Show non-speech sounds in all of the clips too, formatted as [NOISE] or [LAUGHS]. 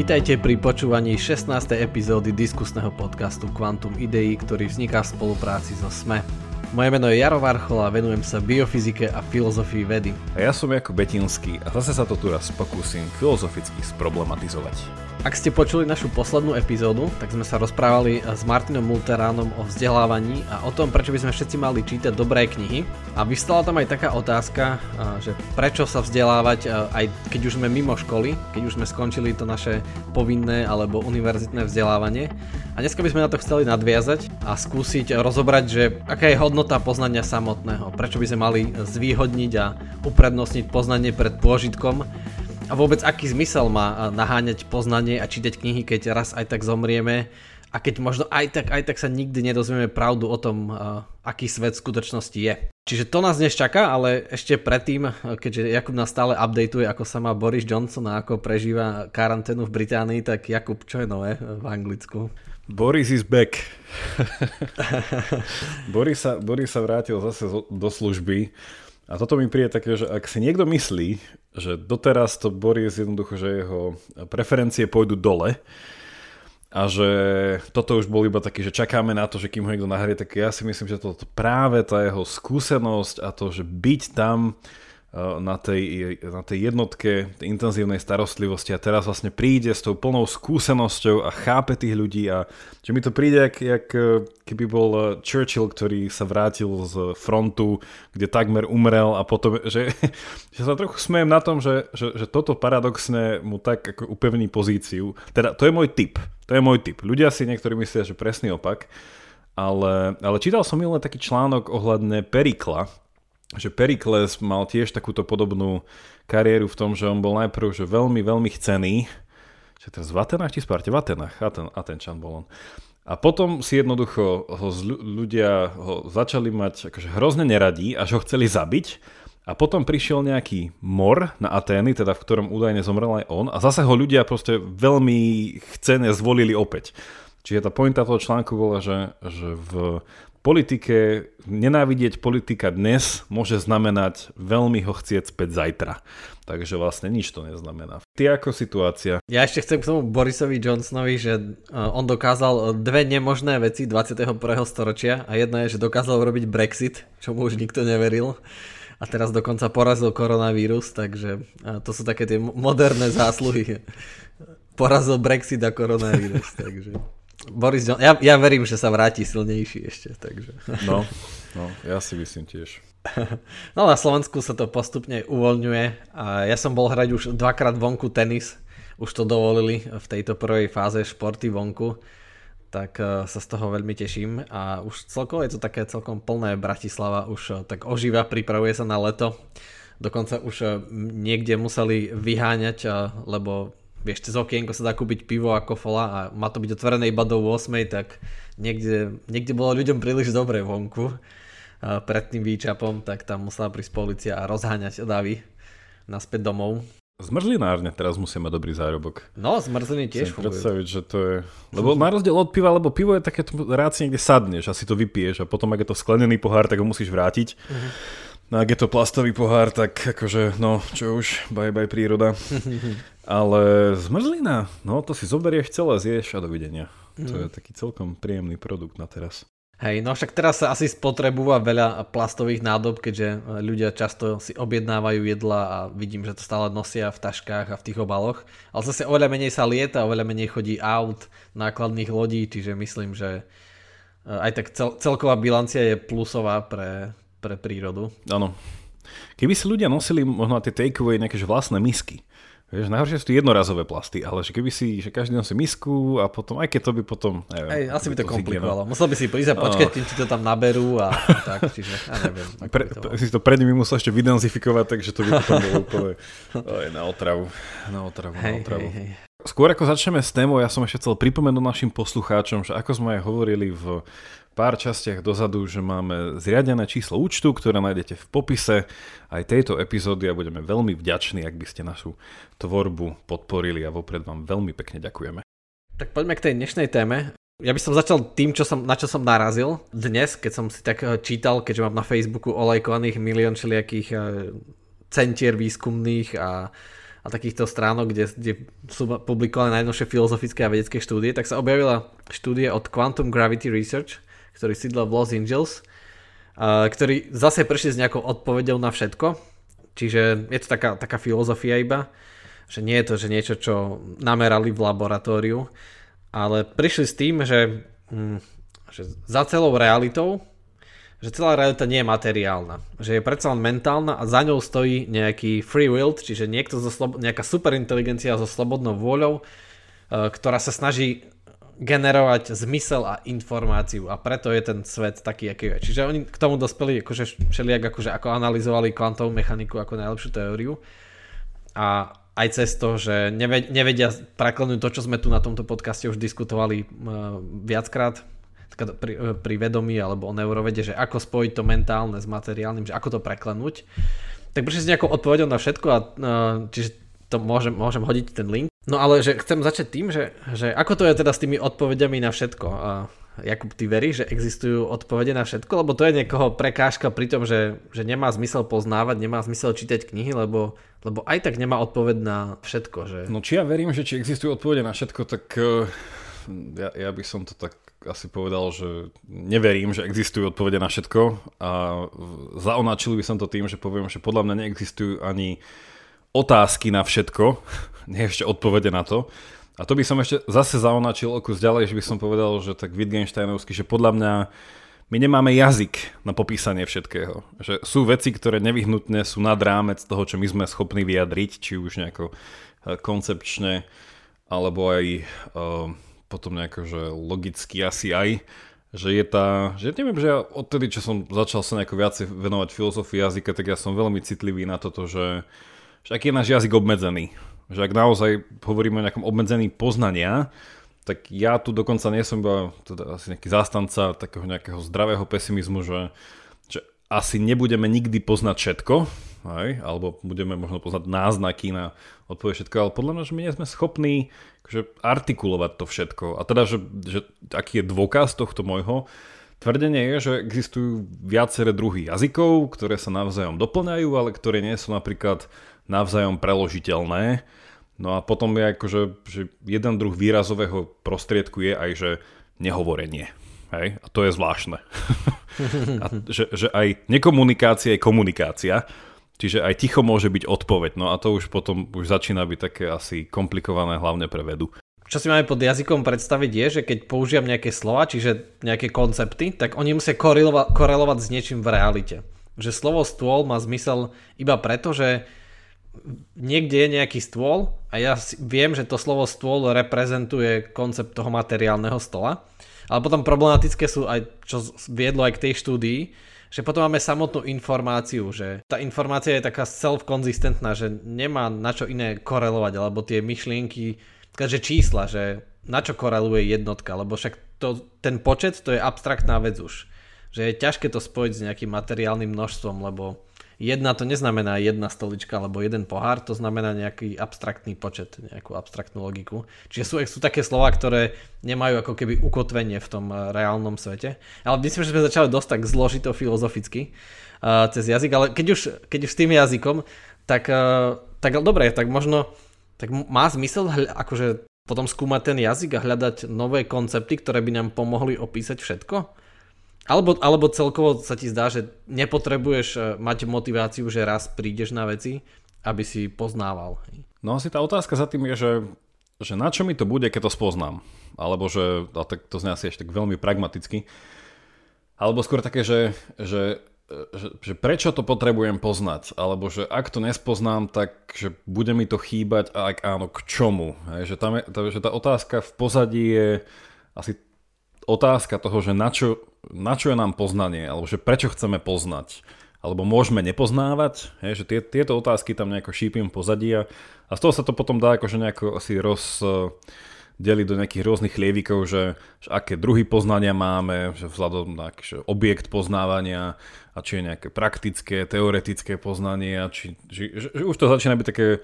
Vítajte pri počúvaní 16. epizódy diskusného podcastu Quantum Idei, ktorý vzniká v spolupráci so SME. Moje meno je Jaro Varchol a venujem sa biofyzike a filozofii vedy. A ja som Jakub Betinský a zase sa to tu raz pokúsim filozoficky sproblematizovať. Ak ste počuli našu poslednú epizódu, tak sme sa rozprávali s Martinom Multeránom o vzdelávaní a o tom, prečo by sme všetci mali čítať dobré knihy. A vystala tam aj taká otázka, že prečo sa vzdelávať, aj keď už sme mimo školy, keď už sme skončili to naše povinné alebo univerzitné vzdelávanie. Dneska by sme na to chceli nadviazať a skúsiť rozobrať, že aká je hodnota poznania samotného, prečo by sme mali zvýhodniť a uprednostniť poznanie pred pôžitkom a vôbec aký zmysel má naháňať poznanie a čítať knihy, keď raz aj tak zomrieme a keď možno aj tak, aj tak sa nikdy nedozvieme pravdu o tom, aký svet v skutočnosti je. Čiže to nás dnes čaká, ale ešte predtým, keďže Jakub nás stále updateuje, ako sa má Boris Johnson a ako prežíva karanténu v Británii, tak Jakub, čo je nové v Anglicku? Boris is back. [LAUGHS] Boris, sa, Boris sa vrátil zase do služby a toto mi príde také, že ak si niekto myslí, že doteraz to Boris jednoducho, že jeho preferencie pôjdu dole a že toto už bol iba taký, že čakáme na to, že kým ho niekto nahrie, tak ja si myslím, že toto práve tá jeho skúsenosť a to, že byť tam na tej, na tej jednotke intenzívnej starostlivosti a teraz vlastne príde s tou plnou skúsenosťou a chápe tých ľudí a že mi to príde, jak, jak eh, keby bol eh, Churchill, ktorý sa vrátil z frontu, kde takmer umrel a potom, [LAUGHS] že, že sa trochu smejem na tom, že, že, že toto paradoxne mu tak ako upevní pozíciu. Teda to je môj typ, to je môj typ. Ľudia si niektorí myslia, že presný opak, ale, ale čítal som milé taký článok ohľadne Perikla, že Perikles mal tiež takúto podobnú kariéru v tom, že on bol najprv že veľmi, veľmi chcený, že teraz v Atenách či Sparte? V Atenách, Aten, Atenčan bol on. A potom si jednoducho ho ľudia ho začali mať akože hrozne neradí, až ho chceli zabiť. A potom prišiel nejaký mor na Atény, teda v ktorom údajne zomrel aj on. A zase ho ľudia proste veľmi chcene zvolili opäť. Čiže tá pointa toho článku bola, že, že v politike, nenávidieť politika dnes môže znamenať veľmi ho chcieť späť zajtra. Takže vlastne nič to neznamená. Ty ako situácia? Ja ešte chcem k tomu Borisovi Johnsonovi, že e, on dokázal dve nemožné veci 21. storočia a jedna je, že dokázal urobiť Brexit, čo mu už nikto neveril a teraz dokonca porazil koronavírus, takže e, to sú také tie moderné zásluhy. [LAUGHS] Porazil Brexit a koronavírus, takže... Boris John, ja, ja verím, že sa vráti silnejší ešte, takže. No, [LAUGHS] no, ja si myslím tiež. No na Slovensku sa to postupne uvoľňuje a ja som bol hrať už dvakrát vonku tenis, už to dovolili v tejto prvej fáze športy vonku, tak uh, sa z toho veľmi teším a už celkovo je to také celkom plné Bratislava, už uh, tak ožíva, pripravuje sa na leto. Dokonca už uh, niekde museli vyháňať, lebo vieš, cez okienko sa dá kúpiť pivo ako fola a má to byť otvorené iba do 8, tak niekde, niekde bolo ľuďom príliš dobre vonku pred tým výčapom, tak tam musela prísť policia a rozháňať davy naspäť domov. Zmrzlinárne teraz musí mať dobrý zárobok. No, zmrzliny tiež fungujú. predstaviť, že to je... Lebo na rozdiel od piva, lebo pivo je také, rád si niekde sadneš a si to vypiješ a potom, ak je to sklenený pohár, tak ho musíš vrátiť. Uh-huh. No ak je to plastový pohár, tak akože, no, čo už, bye bye príroda. [LAUGHS] Ale zmrzlina, no to si zoberieš celé, zješ a dovidenia. Mm. To je mhm. taký celkom príjemný produkt na teraz. Hej, no však teraz sa asi spotrebúva veľa plastových nádob, keďže ľudia často si objednávajú jedla a vidím, že to stále nosia v taškách a v tých obaloch. Ale zase oveľa menej sa lieta, oveľa menej chodí aut, nákladných lodí, čiže myslím, že e, aj tak cel- celková bilancia je plusová pre, pre prírodu. Áno. Keby si ľudia nosili možno tie takeaway nejaké vlastné misky, Vieš, najhoršie sú jednorazové plasty, ale že keby si, že každý nosí misku a potom, aj keď to by potom, neviem. Hej, asi by to komplikovalo. Musel by si prísť a počkať, kým ti to tam naberú a, a [LAUGHS] tak, čiže ja neviem. Pre, to si to pred nimi musel ešte vydenzifikovať, takže to by potom bolo [LAUGHS] úplne aj na otravu, na otravu, hej, na otravu. Hej, hej. Skôr ako začneme s témou, ja som ešte chcel pripomenúť našim poslucháčom, že ako sme aj hovorili v pár častiach dozadu, že máme zriadené číslo účtu, ktoré nájdete v popise aj tejto epizódy a budeme veľmi vďační, ak by ste našu tvorbu podporili a vopred vám veľmi pekne ďakujeme. Tak poďme k tej dnešnej téme. Ja by som začal tým, čo som, na čo som narazil dnes, keď som si tak eh, čítal, keďže mám na Facebooku olajkovaných milión všelijakých eh, centier výskumných a a takýchto stránok, kde, kde sú publikované najnovšie filozofické a vedecké štúdie, tak sa objavila štúdie od Quantum Gravity Research, ktorý sídla v Los Angeles, ktorý zase prišli s nejakou odpovedou na všetko. Čiže je to taká, taká filozofia iba, že nie je to že niečo, čo namerali v laboratóriu, ale prišli s tým, že, hm, že za celou realitou že celá realita nie je materiálna, že je predsa len mentálna a za ňou stojí nejaký free will, čiže niekto zo slob- nejaká superinteligencia so slobodnou vôľou, e, ktorá sa snaží generovať zmysel a informáciu a preto je ten svet taký, aký je. Čiže oni k tomu dospeli akože všelijak, akože ako analyzovali kvantovú mechaniku ako najlepšiu teóriu a aj cez to, že nevedia preklenúť to, čo sme tu na tomto podcaste už diskutovali viackrát, pri, e, pri vedomí alebo o neurovede, že ako spojiť to mentálne s materiálnym, že ako to preklenúť. Tak prišli s nejakou odpovedou na všetko a čiže to môžem, môžem hodiť ten link. No ale že chcem začať tým, že, že ako to je teda s tými odpovediami na všetko. A Jakub, ty veríš, že existujú odpovede na všetko? Lebo to je niekoho prekážka pri tom, že, že nemá zmysel poznávať, nemá zmysel čítať knihy, lebo, lebo aj tak nemá odpoved na všetko. Že... No či ja verím, že či existujú odpovede na všetko, tak uh, ja, ja by som to tak asi povedal, že neverím, že existujú odpovede na všetko a zaonačil by som to tým, že poviem, že podľa mňa neexistujú ani otázky na všetko, [LAUGHS] nie ešte odpovede na to. A to by som ešte zase zaonačil o kus ďalej, že by som povedal, že tak Wittgensteinovsky, že podľa mňa my nemáme jazyk na popísanie všetkého. Že sú veci, ktoré nevyhnutne sú nad rámec toho, čo my sme schopní vyjadriť, či už nejako eh, koncepčne, alebo aj uh, potom nejako, že logicky asi aj, že je tá, že neviem, že ja odtedy, čo som začal sa nejako viacej venovať filozofii jazyka, tak ja som veľmi citlivý na toto, že, aký je náš jazyk obmedzený. Že ak naozaj hovoríme o nejakom obmedzení poznania, tak ja tu dokonca nie som iba teda asi nejaký zástanca takého nejakého zdravého pesimizmu, že, že asi nebudeme nikdy poznať všetko, hej? alebo budeme možno poznať náznaky na odpoveď všetko, ale podľa mňa, že my nie sme schopní že artikulovať to všetko. A teda, že, že aký je dôkaz tohto môjho tvrdenie je, že existujú viaceré druhy jazykov, ktoré sa navzájom doplňajú, ale ktoré nie sú napríklad navzájom preložiteľné. No a potom je akože, že jeden druh výrazového prostriedku je aj, že nehovorenie. Hej? A to je zvláštne. [LAUGHS] a že, že aj nekomunikácia je komunikácia. Čiže aj ticho môže byť odpoveď, no a to už potom už začína byť také asi komplikované hlavne pre vedu. Čo si máme pod jazykom predstaviť je, že keď použijem nejaké slova, čiže nejaké koncepty, tak oni musia korelovať, korelovať s niečím v realite. Že slovo stôl má zmysel iba preto, že niekde je nejaký stôl a ja viem, že to slovo stôl reprezentuje koncept toho materiálneho stola. Ale potom problematické sú aj, čo viedlo aj k tej štúdii, že potom máme samotnú informáciu, že tá informácia je taká self-konzistentná, že nemá na čo iné korelovať, alebo tie myšlienky, že čísla, že na čo koreluje jednotka, lebo však to, ten počet to je abstraktná vec už. Že je ťažké to spojiť s nejakým materiálnym množstvom, lebo jedna to neznamená jedna stolička alebo jeden pohár, to znamená nejaký abstraktný počet, nejakú abstraktnú logiku. Čiže sú, sú také slova, ktoré nemajú ako keby ukotvenie v tom eh, reálnom svete. Ale myslím, že sme začali dosť tak zložito filozoficky uh, cez jazyk, ale keď už, keď už s tým jazykom, tak, uh, tak dobre, tak možno tak má zmysel akože potom skúmať ten jazyk a hľadať nové koncepty, ktoré by nám pomohli opísať všetko? Alebo, alebo celkovo sa ti zdá, že nepotrebuješ e, mať motiváciu, že raz prídeš na veci, aby si poznával. No asi tá otázka za tým je, že, že na čo mi to bude, keď to spoznám. Alebo že, a tak to znie asi ešte tak veľmi pragmaticky. Alebo skôr také, že, že, že, že prečo to potrebujem poznať. Alebo že ak to nespoznám, tak že bude mi to chýbať a ak áno, k čomu. Hej, že, tam je, že tá otázka v pozadí je asi otázka toho, že na čo, na čo je nám poznanie, alebo že prečo chceme poznať, alebo môžeme nepoznávať, hej, že tie, tieto otázky tam nejako šípim pozadí a, z toho sa to potom dá akože nejako asi roz deliť do nejakých rôznych lievikov, že, že aké druhy poznania máme, že vzhľadom na že objekt poznávania a či je nejaké praktické, teoretické poznanie a či, či, že, že už to začína byť také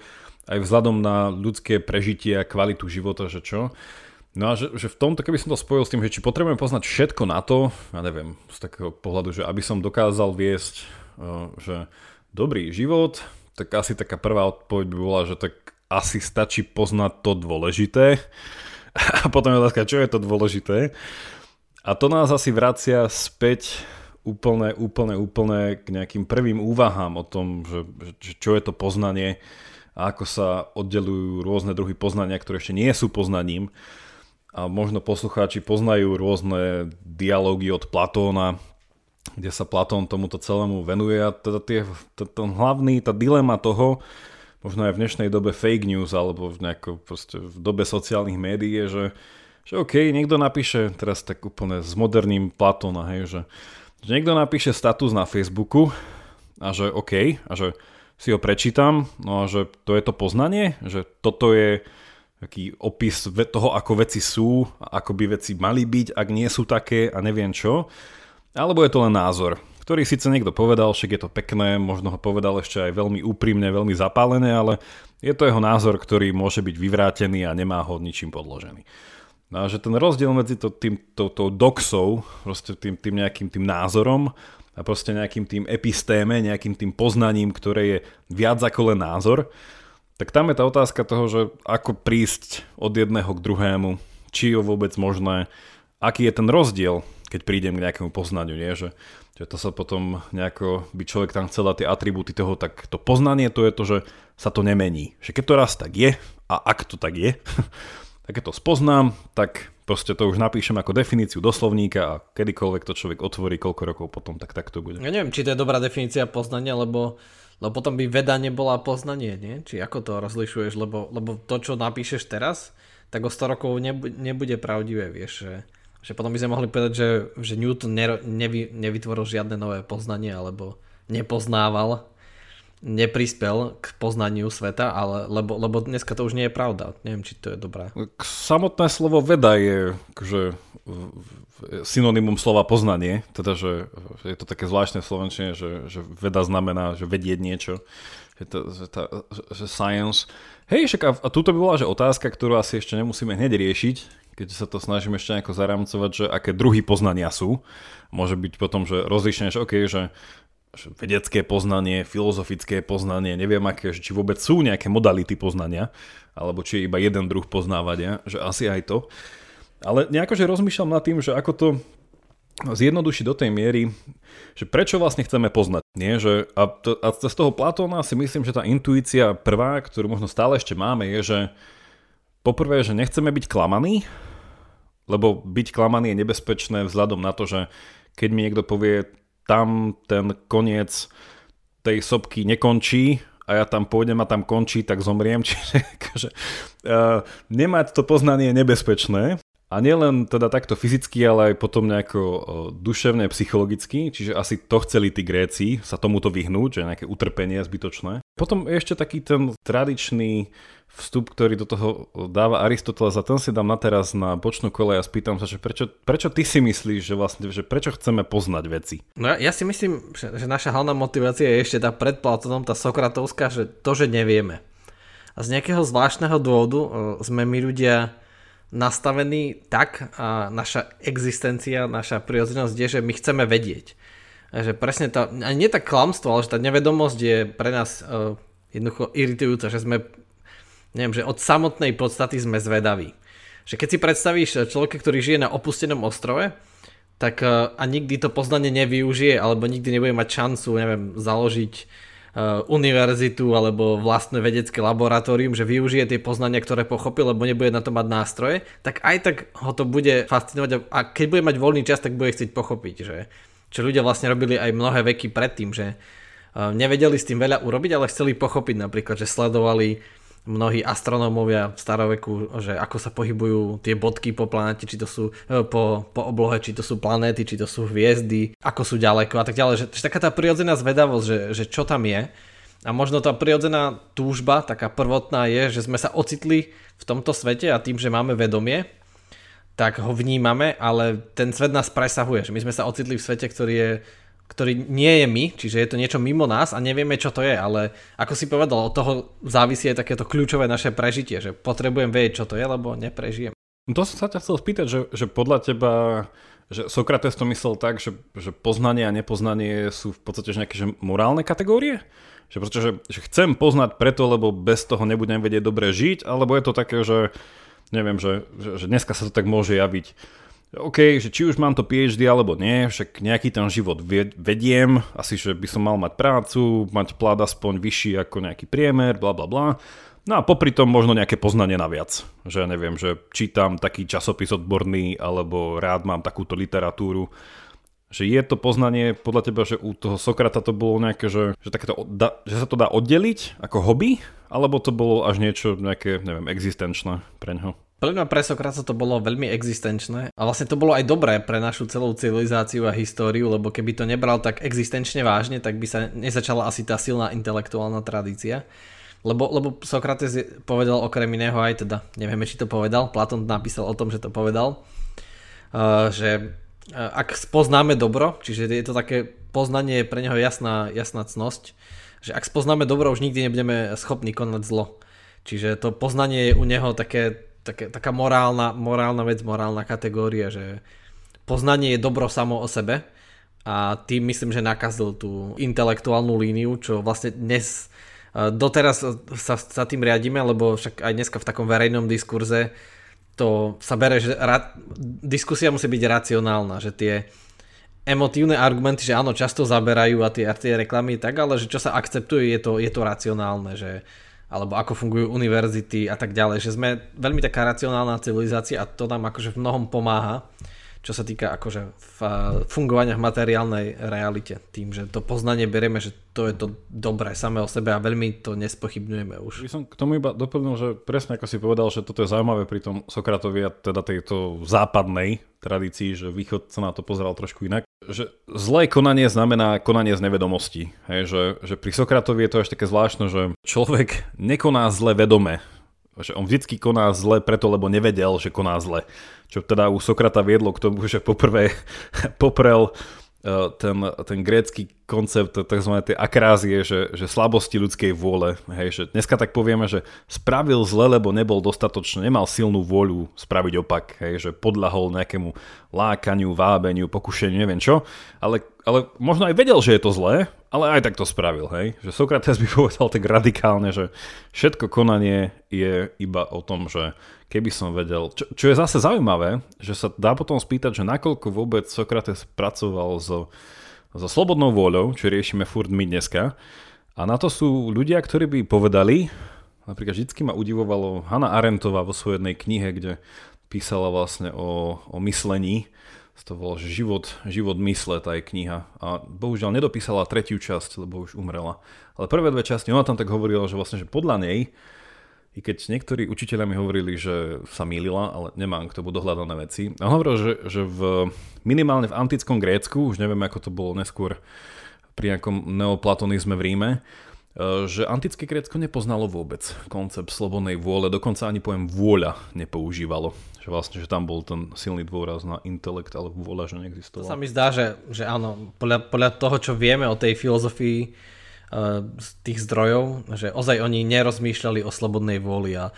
aj vzhľadom na ľudské prežitie a kvalitu života, že čo. No a že, že v tomto, keby som to spojil s tým, že či potrebujem poznať všetko na to, ja neviem, z takého pohľadu, že aby som dokázal viesť, uh, že dobrý život, tak asi taká prvá odpoveď by bola, že tak asi stačí poznať to dôležité. [LAUGHS] A potom je otázka, čo je to dôležité. A to nás asi vracia späť úplne, úplne, úplne k nejakým prvým úvahám o tom, že, že čo je to poznanie a ako sa oddelujú rôzne druhy poznania, ktoré ešte nie sú poznaním. A možno poslucháči poznajú rôzne dialógy od Platóna, kde sa Platón tomuto celému venuje. A teda tie, ten hlavný, tá dilema toho, možno aj v dnešnej dobe fake news alebo v, nejako, v dobe sociálnych médií je, že, že OK, niekto napíše, teraz tak úplne s moderným Platóna, hej, že, že niekto napíše status na Facebooku a že OK, a že si ho prečítam, no a že to je to poznanie, že toto je taký opis toho, ako veci sú, ako by veci mali byť, ak nie sú také a neviem čo. Alebo je to len názor ktorý síce niekto povedal, však je to pekné, možno ho povedal ešte aj veľmi úprimne, veľmi zapálené, ale je to jeho názor, ktorý môže byť vyvrátený a nemá ho ničím podložený. No a že ten rozdiel medzi to, tým, to, to doxou, proste tým, tým nejakým tým názorom a proste nejakým tým epistéme, nejakým tým poznaním, ktoré je viac ako len názor, tak tam je tá otázka toho, že ako prísť od jedného k druhému, či je vôbec možné, aký je ten rozdiel, keď prídem k nejakému poznaniu, nie? Že Čiže to sa potom nejako, by človek tam chcel tie atribúty toho, tak to poznanie to je to, že sa to nemení. Že keď to raz tak je, a ak to tak je, [LAUGHS] tak keď to spoznám, tak proste to už napíšem ako definíciu do slovníka a kedykoľvek to človek otvorí, koľko rokov potom, tak tak to bude. Ja neviem, či to je dobrá definícia poznania, lebo, lebo potom by veda nebola poznanie, nie? Či ako to rozlišuješ, lebo, lebo to, čo napíšeš teraz, tak o 100 rokov nebude, pravdivé, vieš, že že potom by sme mohli povedať, že, že Newton nevy, nevytvoril žiadne nové poznanie alebo nepoznával, neprispel k poznaniu sveta, ale, lebo, lebo dneska to už nie je pravda. Neviem, či to je dobré. Samotné slovo veda je že synonymum slova poznanie, teda, že je to také zvláštne v slovenčine, že, že veda znamená, že vedieť niečo, že, to, že, tá, že science. Hej, však a, a túto by bola že otázka, ktorú asi ešte nemusíme hneď riešiť, keď sa to snažím ešte nejako zaramcovať, že aké druhy poznania sú. Môže byť potom, že rozlišne, že OK, že vedecké poznanie, filozofické poznanie, neviem aké, či vôbec sú nejaké modality poznania, alebo či je iba jeden druh poznávania, že asi aj to. Ale nejako, že rozmýšľam nad tým, že ako to zjednodušiť do tej miery, že prečo vlastne chceme poznať. Nie? Že, a, to, a z toho Platóna si myslím, že tá intuícia prvá, ktorú možno stále ešte máme, je, že poprvé, že nechceme byť klamaní, lebo byť klamaný je nebezpečné vzhľadom na to, že keď mi niekto povie, tam ten koniec tej sopky nekončí a ja tam pôjdem a tam končí, tak zomriem. [LAUGHS] Čiže akože, uh, nemať to poznanie je nebezpečné. A nielen teda takto fyzicky, ale aj potom nejako duševne, psychologicky, čiže asi to chceli tí Gréci sa tomuto vyhnúť, že nejaké utrpenie zbytočné. Potom ešte taký ten tradičný vstup, ktorý do toho dáva Aristoteles a ten si dám na teraz na bočnú kole a spýtam sa, že prečo, prečo ty si myslíš, že vlastne, že prečo chceme poznať veci? No ja, ja si myslím, že, že naša hlavná motivácia je ešte tá pred Platonom, tá Sokratovská, že to, že nevieme. A z nejakého zvláštneho dôvodu sme my ľudia nastavení tak a naša existencia, naša prirodzenosť je, že my chceme vedieť. Že presne tá, ani nie tak klamstvo, ale že tá nevedomosť je pre nás uh, jednoducho iritujúca, že sme neviem, že od samotnej podstaty sme zvedaví. Že keď si predstavíš človeka, ktorý žije na opustenom ostrove, tak e, a nikdy to poznanie nevyužije, alebo nikdy nebude mať šancu, neviem, založiť uh, univerzitu alebo vlastné vedecké laboratórium, že využije tie poznania, ktoré pochopil, lebo nebude na to mať nástroje, tak aj tak ho to bude fascinovať a keď bude mať voľný čas, tak bude chcieť pochopiť, že? Čo ľudia vlastne robili aj mnohé veky predtým, že uh, nevedeli s tým veľa urobiť, ale chceli pochopiť napríklad, že sledovali mnohí astronómovia v staroveku, že ako sa pohybujú tie bodky po planete, či to sú e, po, po oblohe, či to sú planéty, či to sú hviezdy, ako sú ďaleko a tak ďalej. Že, že taká tá prirodzená zvedavosť, že, že čo tam je. A možno tá prirodzená túžba, taká prvotná je, že sme sa ocitli v tomto svete a tým, že máme vedomie, tak ho vnímame, ale ten svet nás presahuje. Že my sme sa ocitli v svete, ktorý je ktorý nie je my, čiže je to niečo mimo nás a nevieme, čo to je, ale ako si povedal, od toho závisí aj takéto kľúčové naše prežitie, že potrebujem vedieť, čo to je, lebo neprežijem. To som sa ťa chcel spýtať, že, že podľa teba, že Sokrates to myslel tak, že, že poznanie a nepoznanie sú v podstate nejaké že morálne kategórie? Že proste, že, že chcem poznať preto, lebo bez toho nebudem vedieť dobre žiť, alebo je to také, že neviem, že, že, že dneska sa to tak môže javiť. OK, že či už mám to PhD alebo nie, však nejaký ten život vediem, asi, že by som mal mať prácu, mať plat aspoň vyšší ako nejaký priemer, bla bla bla. No a popri tom možno nejaké poznanie naviac. Že neviem, že čítam taký časopis odborný, alebo rád mám takúto literatúru. Že je to poznanie podľa teba, že u toho Sokrata to bolo nejaké, že, že, takéto, že sa to dá oddeliť ako hobby, alebo to bolo až niečo nejaké, neviem, existenčné pre ňo? Pre mňa pre Sokrata to bolo veľmi existenčné a vlastne to bolo aj dobré pre našu celú civilizáciu a históriu, lebo keby to nebral tak existenčne vážne, tak by sa nezačala asi tá silná intelektuálna tradícia. Lebo, lebo Sokrates povedal okrem iného aj teda, nevieme či to povedal, Platón napísal o tom, že to povedal, uh, že uh, ak spoznáme dobro, čiže je to také poznanie pre neho jasná, jasná cnosť, že ak spoznáme dobro, už nikdy nebudeme schopní konať zlo. Čiže to poznanie je u neho také také, taká morálna, morálna vec, morálna kategória, že poznanie je dobro samo o sebe. A tým myslím, že nakazil tú intelektuálnu líniu, čo vlastne dnes e, doteraz sa, sa tým riadíme, lebo však aj dneska v takom verejnom diskurze to sa bere, že ra, diskusia musí byť racionálna, že tie emotívne argumenty, že áno, často zaberajú a tie, a tie reklamy tak, ale že čo sa akceptuje, je to, je to racionálne, že alebo ako fungujú univerzity a tak ďalej, že sme veľmi taká racionálna civilizácia a to nám akože v mnohom pomáha, čo sa týka akože fungovania v materiálnej realite. Tým, že to poznanie berieme, že to je to dobré samé o sebe a veľmi to nespochybňujeme už. By som k tomu iba doplnil, že presne ako si povedal, že toto je zaujímavé pri tom Sokratovi a teda tejto západnej tradícii, že východ sa na to pozeral trošku inak že zlé konanie znamená konanie z nevedomosti. Hej, že, že pri Sokratovi je to až také zvláštne, že človek nekoná zle vedome. Že on vždycky koná zle preto, lebo nevedel, že koná zle. Čo teda u Sokrata viedlo k tomu, [LAUGHS] že poprvé [LAUGHS] poprel E, ten, ten grécky koncept tzv. tej akrázie, že, že slabosti ľudskej vôle. Hej, že dneska tak povieme, že spravil zle, lebo nebol dostatočne, nemal silnú vôľu spraviť opak, hej, že podľahol nejakému lákaniu, vábeniu, pokušeniu, neviem čo, ale, ale možno aj vedel, že je to zlé, ale aj tak to spravil, hej. Že Sokrates by [LAUGHS] povedal tak radikálne, že všetko konanie je iba o tom, že keby som vedel. Čo, čo je zase zaujímavé, že sa dá potom spýtať, že nakoľko vôbec Sokrates pracoval so, so slobodnou vôľou, čo riešime furt my dneska. A na to sú ľudia, ktorí by povedali, napríklad vždycky ma udivovalo Hanna Arentová vo svojej jednej knihe, kde písala vlastne o, o myslení, to bolo, že život, život mysle, tá je kniha. A bohužiaľ nedopísala tretiu časť, lebo už umrela. Ale prvé dve časti, ona tam tak hovorila, že vlastne, že podľa nej i keď niektorí učiteľia mi hovorili, že sa mýlila, ale nemám k tomu dohľadané veci. A hovoril, že, že v, minimálne v antickom Grécku, už neviem ako to bolo neskôr pri nejakom neoplatonizme v Ríme, že antické Grécko nepoznalo vôbec koncept slobodnej vôle, dokonca ani pojem vôľa nepoužívalo. Že vlastne, že tam bol ten silný dôraz na intelekt, ale vôľa, že neexistovala. To sa mi zdá, že, že áno, podľa, podľa toho, čo vieme o tej filozofii Eh, z tých zdrojov, že ozaj oni nerozmýšľali o slobodnej vôli a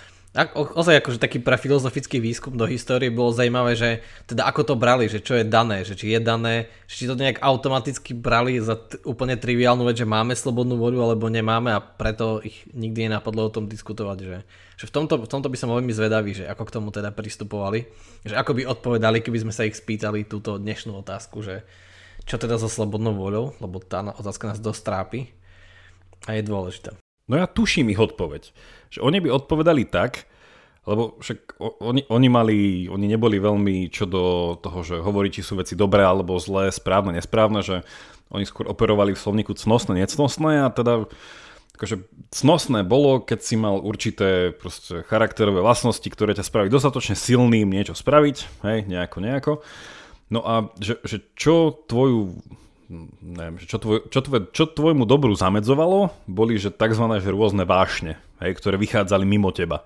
ozaj akože taký pre filozofický výskum do histórie bolo zaujímavé, že teda ako to brali, že čo je dané, že či je dané, že či to nejak automaticky brali za t- úplne triviálnu vec, že máme slobodnú voľu alebo nemáme a preto ich nikdy nenapadlo o tom diskutovať, že, že v, tomto, v tomto by som veľmi zvedavý, že ako k tomu teda pristupovali, že ako by odpovedali, keby sme sa ich spýtali túto dnešnú otázku, že čo teda so slobodnou voľou, lebo tá otázka nás dosť trápi. A je dôležité. No ja tuším ich odpoveď. Že oni by odpovedali tak, lebo však oni, oni mali, oni neboli veľmi čo do toho, že hovorí, či sú veci dobré alebo zlé, správne, nesprávne, že oni skôr operovali v slovníku cnostné, necnostné a teda akože cnostné bolo, keď si mal určité proste charakterové vlastnosti, ktoré ťa spraví dostatočne silným niečo spraviť, hej, nejako, nejako. No a že, že čo tvoju neviem, čo, tvoj, čo, tvoj, čo tvojmu dobru zamedzovalo, boli že tzv. Že rôzne vášne, hej, ktoré vychádzali mimo teba.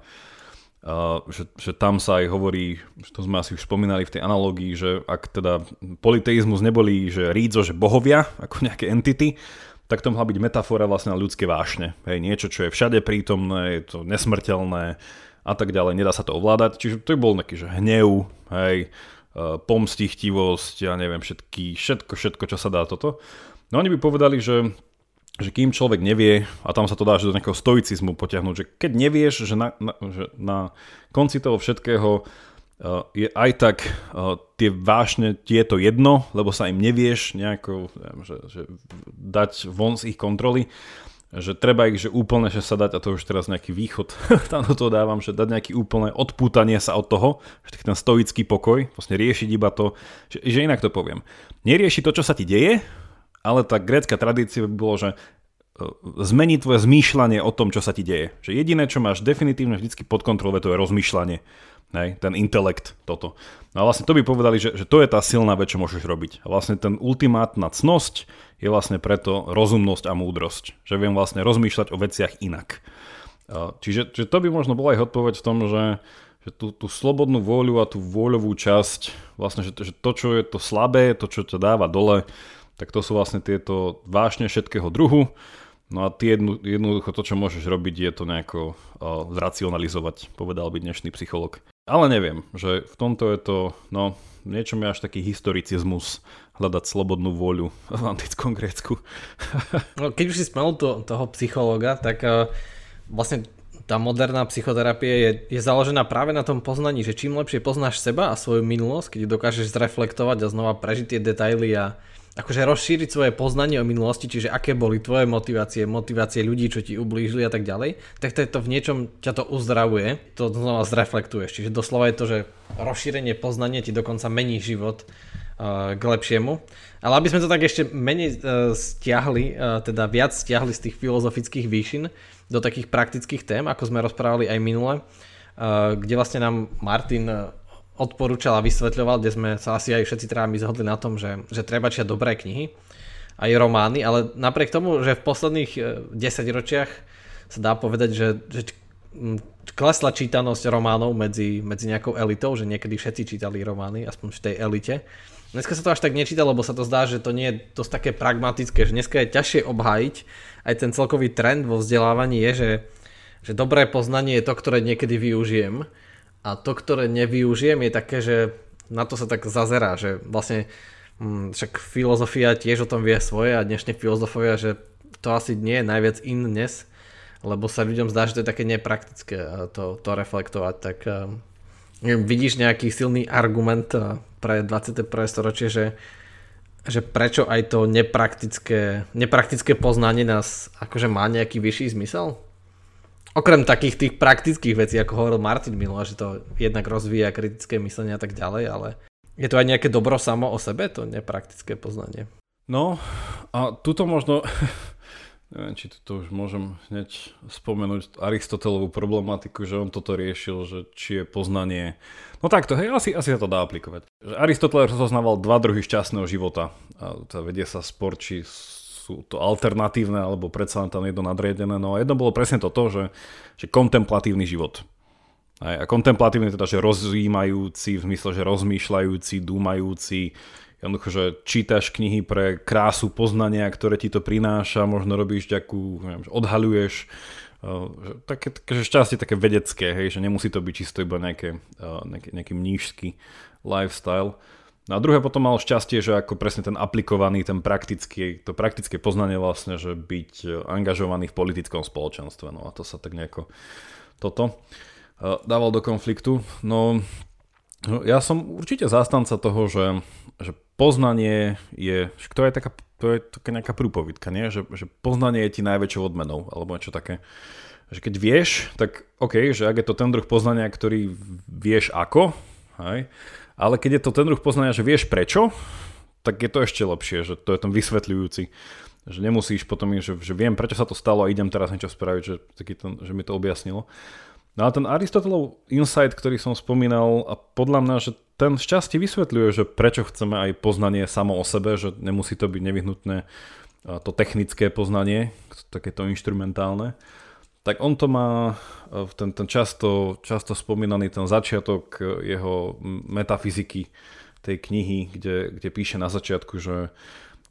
Uh, že, že tam sa aj hovorí, že to sme asi už spomínali v tej analógii, že ak teda politeizmus neboli, že rídzo, že bohovia, ako nejaké entity, tak to mohla byť metafora vlastne na ľudské vášne. Hej, niečo, čo je všade prítomné, je to nesmrteľné a tak ďalej, nedá sa to ovládať. Čiže to bol nejaký, že hnev, hej, Eh, pomstichtivosť, ja neviem, všetky, všetko, všetko, čo sa dá toto. No oni by povedali, že že kým človek nevie, a tam sa to dá že do nejakého stoicizmu potiahnuť, že keď nevieš, že na, na, že na konci toho všetkého uh, je aj tak uh, tie vášne tieto jedno, lebo sa im nevieš nejako neviem, že, že dať von z ich kontroly, že treba ich že úplne že sa dať, a to už teraz nejaký východ [LAUGHS] tam do toho dávam, že dať nejaký úplné odpútanie sa od toho, že ten stoický pokoj, vlastne riešiť iba to, že, že inak to poviem. Nerieši to, čo sa ti deje, ale tá grécka tradícia by bolo, že e, zmení tvoje zmýšľanie o tom, čo sa ti deje. Že jediné, čo máš definitívne vždy pod kontrolou, to je rozmýšľanie. Hej, ten intelekt, toto. No a vlastne to by povedali, že, že to je tá silná vec, čo môžeš robiť. A vlastne ten ultimátna cnosť je vlastne preto rozumnosť a múdrosť. Že viem vlastne rozmýšľať o veciach inak. Čiže, čiže to by možno bola aj odpoveď v tom, že, že tú, tú slobodnú vôľu a tú vôľovú časť, vlastne, že, že to, čo je to slabé, to, čo ťa dáva dole, tak to sú vlastne tieto vášne všetkého druhu. No a ty jednu, jednoducho to, čo môžeš robiť, je to nejako uh, zracionalizovať, povedal by dnešný psycholog. Ale neviem, že v tomto je to, no, niečo mi až taký historicizmus hľadať slobodnú vôľu v antickom Grécku. [LAUGHS] no, keď už si spomenul to, toho psychologa, tak uh, vlastne tá moderná psychoterapia je, je založená práve na tom poznaní, že čím lepšie poznáš seba a svoju minulosť, keď dokážeš zreflektovať a znova prežiť tie detaily a akože rozšíriť svoje poznanie o minulosti, čiže aké boli tvoje motivácie, motivácie ľudí, čo ti ublížili a tak ďalej, tak to, to v niečom ťa to uzdravuje, to znova zreflektuješ. Čiže doslova je to, že rozšírenie poznania ti dokonca mení život uh, k lepšiemu. Ale aby sme to tak ešte menej uh, stiahli, uh, teda viac stiahli z tých filozofických výšin do takých praktických tém, ako sme rozprávali aj minule, kde vlastne nám Martin odporúčal a vysvetľoval, kde sme sa asi aj všetci trámi zhodli na tom, že, že treba čítať dobré knihy, aj romány, ale napriek tomu, že v posledných 10 e, ročiach sa dá povedať, že, že klesla čítanosť románov medzi, medzi nejakou elitou, že niekedy všetci čítali romány, aspoň v tej elite. Dneska sa to až tak nečíta, lebo sa to zdá, že to nie je dosť také pragmatické, že dneska je ťažšie obhájiť. Aj ten celkový trend vo vzdelávaní je, že, že dobré poznanie je to, ktoré niekedy využijem a to, ktoré nevyužijem, je také, že na to sa tak zazerá, že vlastne hm, však filozofia tiež o tom vie svoje a dnešní filozofovia, že to asi nie je najviac in dnes, lebo sa ľuďom zdá, že to je také nepraktické to, to reflektovať, tak neviem, vidíš nejaký silný argument pre 21. storočie, že, že prečo aj to nepraktické, nepraktické poznanie nás akože má nejaký vyšší zmysel? Okrem takých tých praktických vecí, ako hovoril Martin Milo, že to jednak rozvíja kritické myslenie a tak ďalej, ale je to aj nejaké dobro samo o sebe, to nepraktické poznanie. No a tuto možno, [LAUGHS] neviem, či to už môžem hneď spomenúť Aristotelovú problematiku, že on toto riešil, že či je poznanie... No takto, hej, asi, asi sa to dá aplikovať. Že Aristoteles rozoznával dva druhy šťastného života. A to vedie sa spor, či sú to alternatívne, alebo predsa tam jedno nadriedené. No a jedno bolo presne toto, že, že kontemplatívny život. A kontemplatívny teda, že rozjímajúci, v zmysle, že rozmýšľajúci, dúmajúci, jednoducho, že čítaš knihy pre krásu poznania, ktoré ti to prináša, možno robíš takú, neviem, odhaľuješ, uh, také, také že šťastie také vedecké, hej, že nemusí to byť čisto iba nejaké, uh, nejaký, nejaký mnížský lifestyle. No a druhé potom mal šťastie, že ako presne ten aplikovaný, ten praktický, to praktické poznanie vlastne, že byť e, angažovaný v politickom spoločenstve. No a to sa tak nejako toto e, dával do konfliktu. No, no ja som určite zástanca toho, že, že poznanie je, to je taká, to je taká nejaká prúpovidka, nie? Že, že poznanie je ti najväčšou odmenou, alebo niečo také. Že keď vieš, tak OK, že ak je to ten druh poznania, ktorý vieš ako, hej, ale keď je to ten druh poznania, že vieš prečo, tak je to ešte lepšie, že to je ten vysvetľujúci. Že nemusíš potom, že, že viem, prečo sa to stalo a idem teraz niečo spraviť, že, taký ten, že mi to objasnilo. No a ten Aristotelov insight, ktorý som spomínal, a podľa mňa, že ten šťastie vysvetľuje, že prečo chceme aj poznanie samo o sebe, že nemusí to byť nevyhnutné to technické poznanie, takéto instrumentálne, tak on to má, e, ten, ten často, často spomínaný ten začiatok jeho metafyziky tej knihy, kde, kde píše na začiatku, že,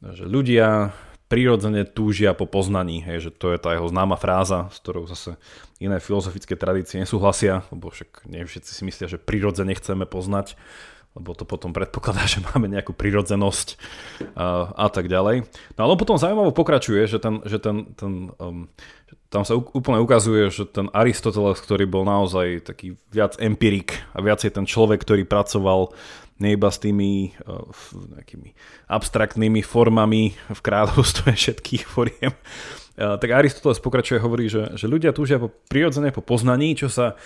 že ľudia prirodzene túžia po poznaní, hej, že to je tá jeho známa fráza, s ktorou zase iné filozofické tradície nesúhlasia, lebo však nie všetci si myslia, že prirodzene chceme poznať, lebo to potom predpokladá, [LAUGHS] že máme nejakú prirodzenosť a, a tak ďalej. No ale on potom zaujímavo pokračuje, že ten, že ten, ten um, tam sa úplne ukazuje, že ten Aristoteles, ktorý bol naozaj taký viac empirik a viacej ten človek, ktorý pracoval nie iba s tými uh, nejakými abstraktnými formami v kráľovstve [LAUGHS] všetkých foriem, uh, tak Aristoteles pokračuje hovorí, že, že ľudia túžia po, prirodzene po poznaní, čo sa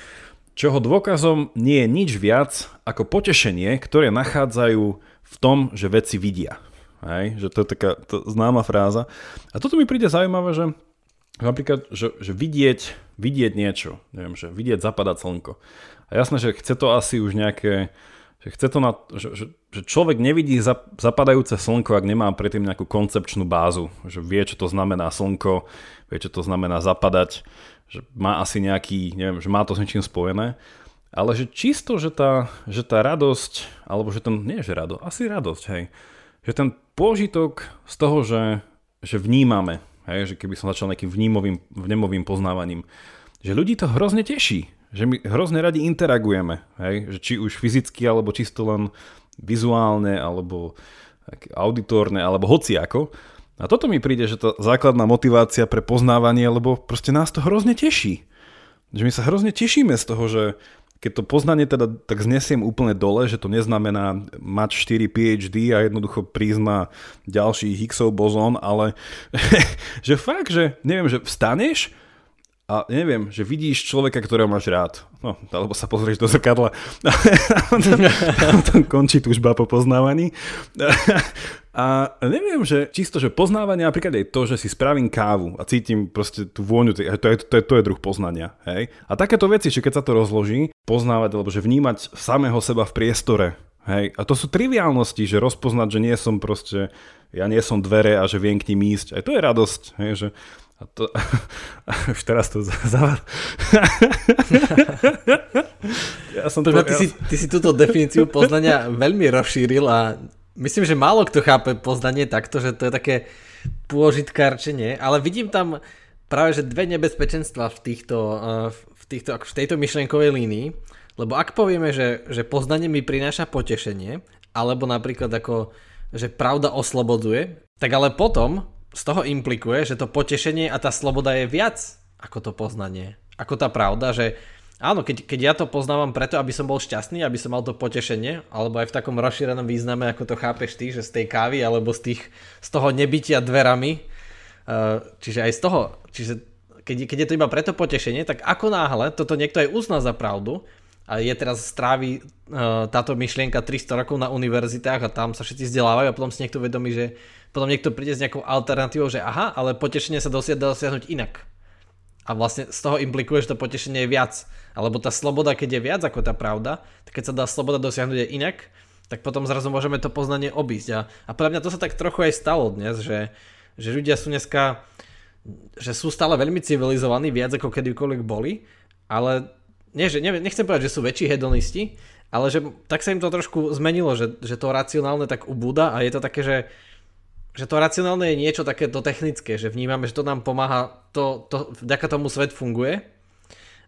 čoho dôkazom nie je nič viac ako potešenie, ktoré nachádzajú v tom, že veci vidia. Hej? Že to je taká to známa fráza. A toto mi príde zaujímavé, že napríklad, že, že vidieť, vidieť niečo, neviem, že vidieť zapadať slnko. A jasné, že chce to asi už nejaké, že chce to na, že, že, že človek nevidí zapadajúce slnko, ak nemá predtým nejakú koncepčnú bázu, že vie, čo to znamená slnko, vie, čo to znamená zapadať, že má asi nejaký, neviem, že má to s niečím spojené, ale že čisto, že tá, že tá radosť, alebo že ten, nie že radosť, asi radosť, hej, že ten pôžitok z toho, že, že vnímame, hej, že keby som začal nejakým vnímovým, vnemovým poznávaním, že ľudí to hrozne teší, že my hrozne radi interagujeme, hej, že či už fyzicky, alebo čisto len vizuálne, alebo auditórne, alebo hociako, a toto mi príde, že to základná motivácia pre poznávanie, lebo proste nás to hrozne teší. Že my sa hrozne tešíme z toho, že keď to poznanie teda tak znesiem úplne dole, že to neznamená mať 4 PhD a jednoducho prízma ďalší Higgsov bozón, ale [LAUGHS] že fakt, že neviem, že vstaneš a neviem, že vidíš človeka, ktorého máš rád. No, alebo sa pozrieš do zrkadla. [LAUGHS] tam, končí túžba po poznávaní. A neviem, že čisto, že poznávanie napríklad aj to, že si spravím kávu a cítim proste tú vôňu, to je, to je, to je druh poznania. Hej? A takéto veci, že keď sa to rozloží, poznávať, alebo že vnímať samého seba v priestore, Hej, a to sú triviálnosti, že rozpoznať, že nie som proste, ja nie som dvere a že viem k ním ísť. Aj to je radosť, hej, že a to, [LAUGHS] už teraz to za... [LAUGHS] ja som to, ty, ja... si, ty si túto definíciu poznania veľmi rozšíril a myslím, že málo kto chápe poznanie takto, že to je také pôžitkárčenie, ale vidím tam práve, že dve nebezpečenstva v týchto, eh, v, týchto, v tejto myšlienkovej línii, lebo ak povieme, že, že poznanie mi prináša potešenie, alebo napríklad ako, že pravda oslobodzuje, tak ale potom z toho implikuje, že to potešenie a tá sloboda je viac ako to poznanie. Ako tá pravda, že Áno, keď, keď ja to poznávam preto, aby som bol šťastný, aby som mal to potešenie, alebo aj v takom rozšírenom význame, ako to chápeš ty, že z tej kávy, alebo z, tých, z toho nebytia dverami, uh, čiže aj z toho, čiže keď, keď je to iba preto potešenie, tak ako náhle toto niekto aj uzná za pravdu, a je teraz strávi uh, táto myšlienka 300 rokov na univerzitách a tam sa všetci vzdelávajú a potom si niekto vedomí, že potom niekto príde s nejakou alternatívou, že aha, ale potešenie sa dosiahnuť dosiahnuť inak a vlastne z toho implikuje, že to potešenie je viac. Alebo tá sloboda, keď je viac ako tá pravda, tak keď sa dá sloboda dosiahnuť aj inak, tak potom zrazu môžeme to poznanie obísť. A, a pre mňa to sa tak trochu aj stalo dnes, že, že ľudia sú dneska, že sú stále veľmi civilizovaní, viac ako kedykoľvek boli, ale nie, že, nechcem povedať, že sú väčší hedonisti, ale že tak sa im to trošku zmenilo, že, že to racionálne tak ubúda a je to také, že že to racionálne je niečo takéto technické, že vnímame, že to nám pomáha, to, to, vďaka tomu svet funguje,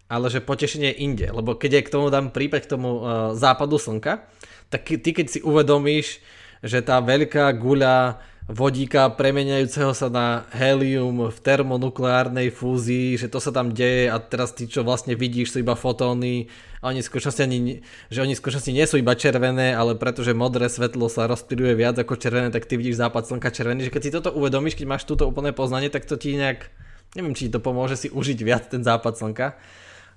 ale že potešenie inde, lebo keď je k tomu dám prípad k tomu uh, západu slnka, tak ty keď si uvedomíš, že tá veľká guľa vodíka premeniajúceho sa na helium v termonukleárnej fúzii, že to sa tam deje a teraz ty čo vlastne vidíš sú iba fotóny a oni skutočnosti ani, že oni skutočnosti nie sú iba červené, ale pretože modré svetlo sa rozptýluje viac ako červené, tak ty vidíš západ slnka červený, že keď si toto uvedomíš, keď máš túto úplné poznanie, tak to ti nejak, neviem, či ti to pomôže si užiť viac ten západ slnka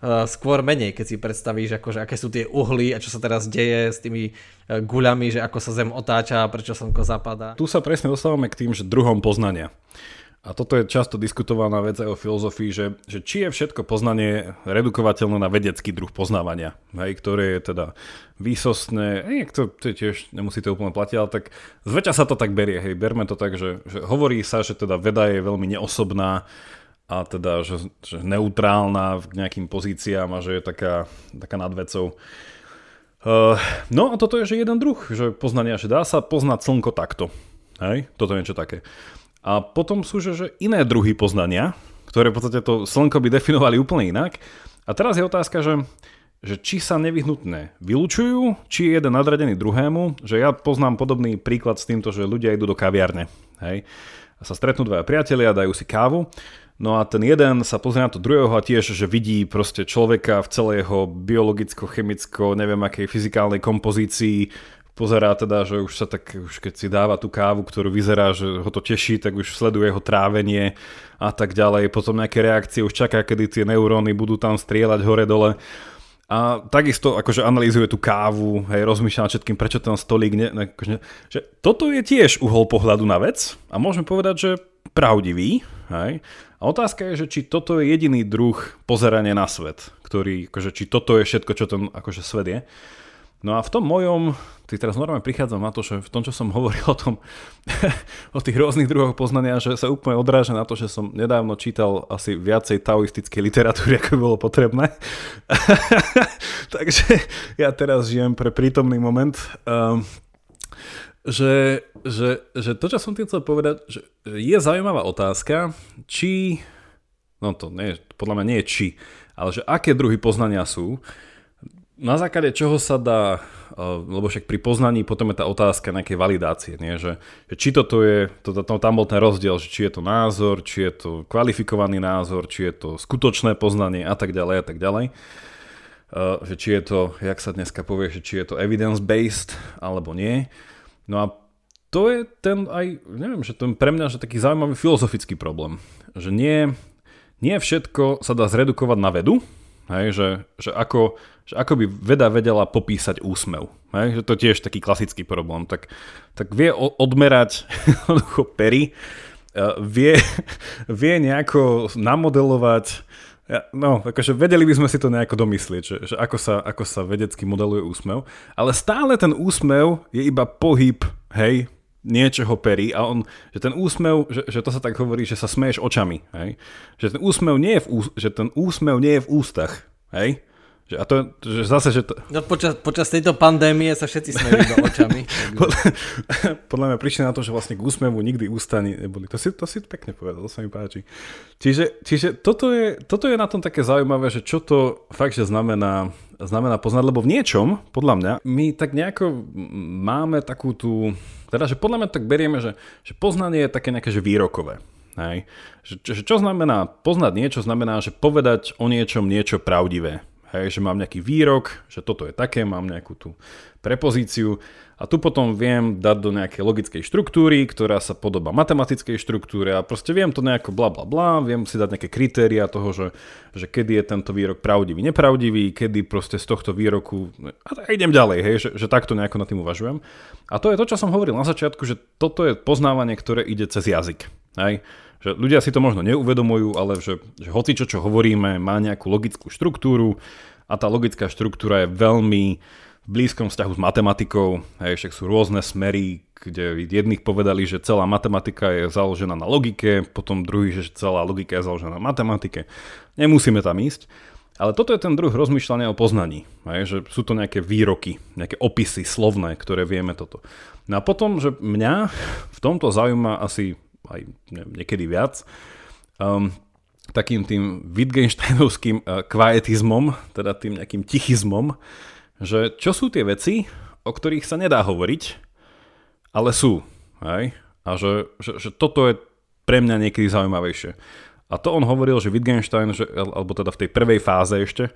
skôr menej, keď si predstavíš, akože, aké sú tie uhly a čo sa teraz deje s tými eh, guľami, že ako sa Zem otáča a prečo Slnko zapadá. Tu sa presne dostávame k tým, že druhom poznania. A toto je často diskutovaná vec aj o filozofii, že, že či je všetko poznanie redukovateľné na vedecký druh poznávania, hej, ktoré je teda výsostné, hej, to, to tiež nemusí to úplne platiť, ale tak zväčša sa to tak berie, hej, berme to tak, že, že hovorí sa, že teda veda je veľmi neosobná, a teda, že, že neutrálna k nejakým pozíciám a že je taká, taká nad vecou. Uh, no a toto je že jeden druh, že poznania, že dá sa poznať slnko takto. Hej, toto je niečo také. A potom sú že, že iné druhy poznania, ktoré v podstate to slnko by definovali úplne inak. A teraz je otázka, že že či sa nevyhnutné vylúčujú, či je jeden nadradený druhému, že ja poznám podobný príklad s týmto, že ľudia idú do kaviarne, hej, a sa stretnú dvaja priatelia, dajú si kávu, no a ten jeden sa pozrie na to druhého a tiež, že vidí proste človeka v celej jeho biologicko, chemicko, neviem akej fyzikálnej kompozícii, pozerá teda, že už sa tak, už keď si dáva tú kávu, ktorú vyzerá, že ho to teší, tak už sleduje jeho trávenie a tak ďalej. Potom nejaké reakcie, už čaká, kedy tie neuróny budú tam strieľať hore-dole. A takisto akože analýzuje tú kávu, hej, rozmýšľa nad všetkým, prečo ten stolík, ne, ne, akože, že toto je tiež uhol pohľadu na vec a môžeme povedať, že pravdivý. Hej. A otázka je, že či toto je jediný druh pozerania na svet, ktorý, akože, či toto je všetko, čo ten akože, svet je. No a v tom mojom, ty teraz normálne prichádzam na to, že v tom, čo som [LAUGHS] hovoril o tom, o tých rôznych druhoch poznania, že sa úplne odráža na to, že som nedávno čítal asi viacej taoistickej literatúry, ako by bolo potrebné. [LAUGHS] Takže ja teraz žijem pre prítomný moment. Um, že, že, že to, čo som tým chcel povedať, že je zaujímavá otázka, či, no to nie, podľa mňa nie je či, ale že aké druhy poznania sú na základe čoho sa dá, eh, lebo však pri poznaní potom je tá otázka nejakej validácie, nie? Že, že či toto je, to, to, tam bol ten rozdiel, že či je to názor, či je to kvalifikovaný názor, či je to skutočné poznanie a tak ďalej a tak ďalej. Uh, že či je to, jak sa dneska povie, že či je to evidence-based alebo nie. No a to je ten aj, neviem, že to je pre mňa že taký zaujímavý filozofický problém. Že nie, nie všetko sa dá zredukovať na vedu, hej, že, že ako že ako by veda vedela popísať úsmev. Hej? Že to tiež taký klasický problém. Tak, tak vie odmerať [LAUGHS] pery, e, vie, [LAUGHS] vie nejako namodelovať No, akože vedeli by sme si to nejako domyslieť, že, že ako, sa, ako sa vedecky modeluje úsmev, ale stále ten úsmev je iba pohyb, hej, niečoho perí a on, že ten úsmev, že, že to sa tak hovorí, že sa smeješ očami, hej, že ten úsmev nie je v, ús, že ten úsmev nie je v ústach, hej, že a to, že zase, že to... No počas, počas tejto pandémie sa všetci smejú do očami. [LAUGHS] podľa, podľa mňa prišli na to, že vlastne k úsmevu nikdy ústa neboli. To si, to si pekne povedal, to sa mi páči. Čiže, čiže toto, je, toto je na tom také zaujímavé, že čo to fakt, že znamená, znamená poznať, lebo v niečom, podľa mňa, my tak nejako máme takú tú... Teda, že podľa mňa tak berieme, že, že poznanie je také nejaké že výrokové. Hej. Že, čo, čo znamená poznať niečo, znamená, že povedať o niečom niečo pravdivé. Hej, že mám nejaký výrok, že toto je také, mám nejakú tú prepozíciu a tu potom viem dať do nejakej logickej štruktúry, ktorá sa podobá matematickej štruktúre a proste viem to nejako bla bla bla, viem si dať nejaké kritéria toho, že, že kedy je tento výrok pravdivý, nepravdivý, kedy proste z tohto výroku a idem ďalej, hej, že, že takto nejako nad tým uvažujem. A to je to, čo som hovoril na začiatku, že toto je poznávanie, ktoré ide cez jazyk. Hej. Že ľudia si to možno neuvedomujú, ale že, že hoci čo, čo hovoríme, má nejakú logickú štruktúru a tá logická štruktúra je veľmi v blízkom vzťahu s matematikou. Hej, však sú rôzne smery, kde jedných povedali, že celá matematika je založená na logike, potom druhý, že celá logika je založená na matematike. Nemusíme tam ísť. Ale toto je ten druh rozmýšľania o poznaní. Hej, že sú to nejaké výroky, nejaké opisy slovné, ktoré vieme toto. No a potom, že mňa v tomto zaujíma asi aj neviem, niekedy viac, um, takým tým Wittgensteinovským uh, kvaetizmom, teda tým nejakým tichizmom, že čo sú tie veci, o ktorých sa nedá hovoriť, ale sú. Hej? A že, že, že toto je pre mňa niekedy zaujímavejšie. A to on hovoril, že Wittgenstein, že, alebo teda v tej prvej fáze ešte,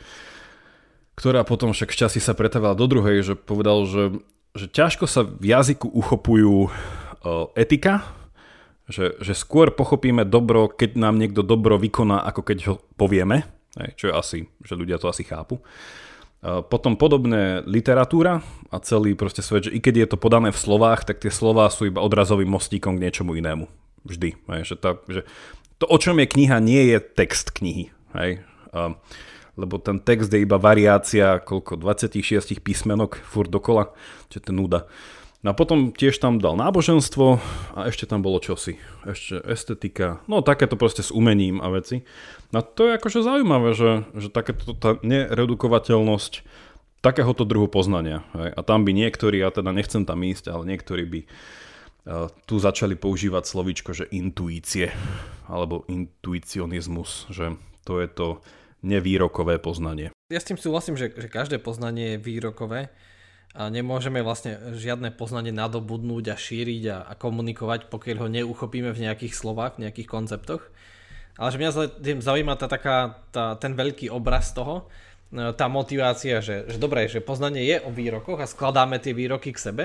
ktorá potom však v časi sa pretavila do druhej, že povedal, že, že ťažko sa v jazyku uchopujú uh, etika, že, že skôr pochopíme dobro, keď nám niekto dobro vykoná, ako keď ho povieme, čo je asi, že ľudia to asi chápu. Potom podobné literatúra a celý proste svet, že i keď je to podané v slovách, tak tie slová sú iba odrazovým mostíkom k niečomu inému. Vždy. Že, tá, že to, o čom je kniha, nie je text knihy. Hej? lebo ten text je iba variácia koľko, 26 písmenok furt dokola, čo je to nuda. No a potom tiež tam dal náboženstvo a ešte tam bolo čosi. Ešte estetika, no takéto proste s umením a veci. No to je akože zaujímavé, že, že takéto tá neredukovateľnosť takéhoto druhu poznania. Hej. A tam by niektorí, ja teda nechcem tam ísť, ale niektorí by uh, tu začali používať slovíčko, že intuície alebo intuicionizmus, že to je to nevýrokové poznanie. Ja s tým súhlasím, že, že každé poznanie je výrokové a nemôžeme vlastne žiadne poznanie nadobudnúť a šíriť a, a komunikovať, pokiaľ ho neuchopíme v nejakých slovách, v nejakých konceptoch. Ale že mňa zaujíma tá, taká, tá, ten veľký obraz toho, e, tá motivácia, že, že dobré, že poznanie je o výrokoch a skladáme tie výroky k sebe,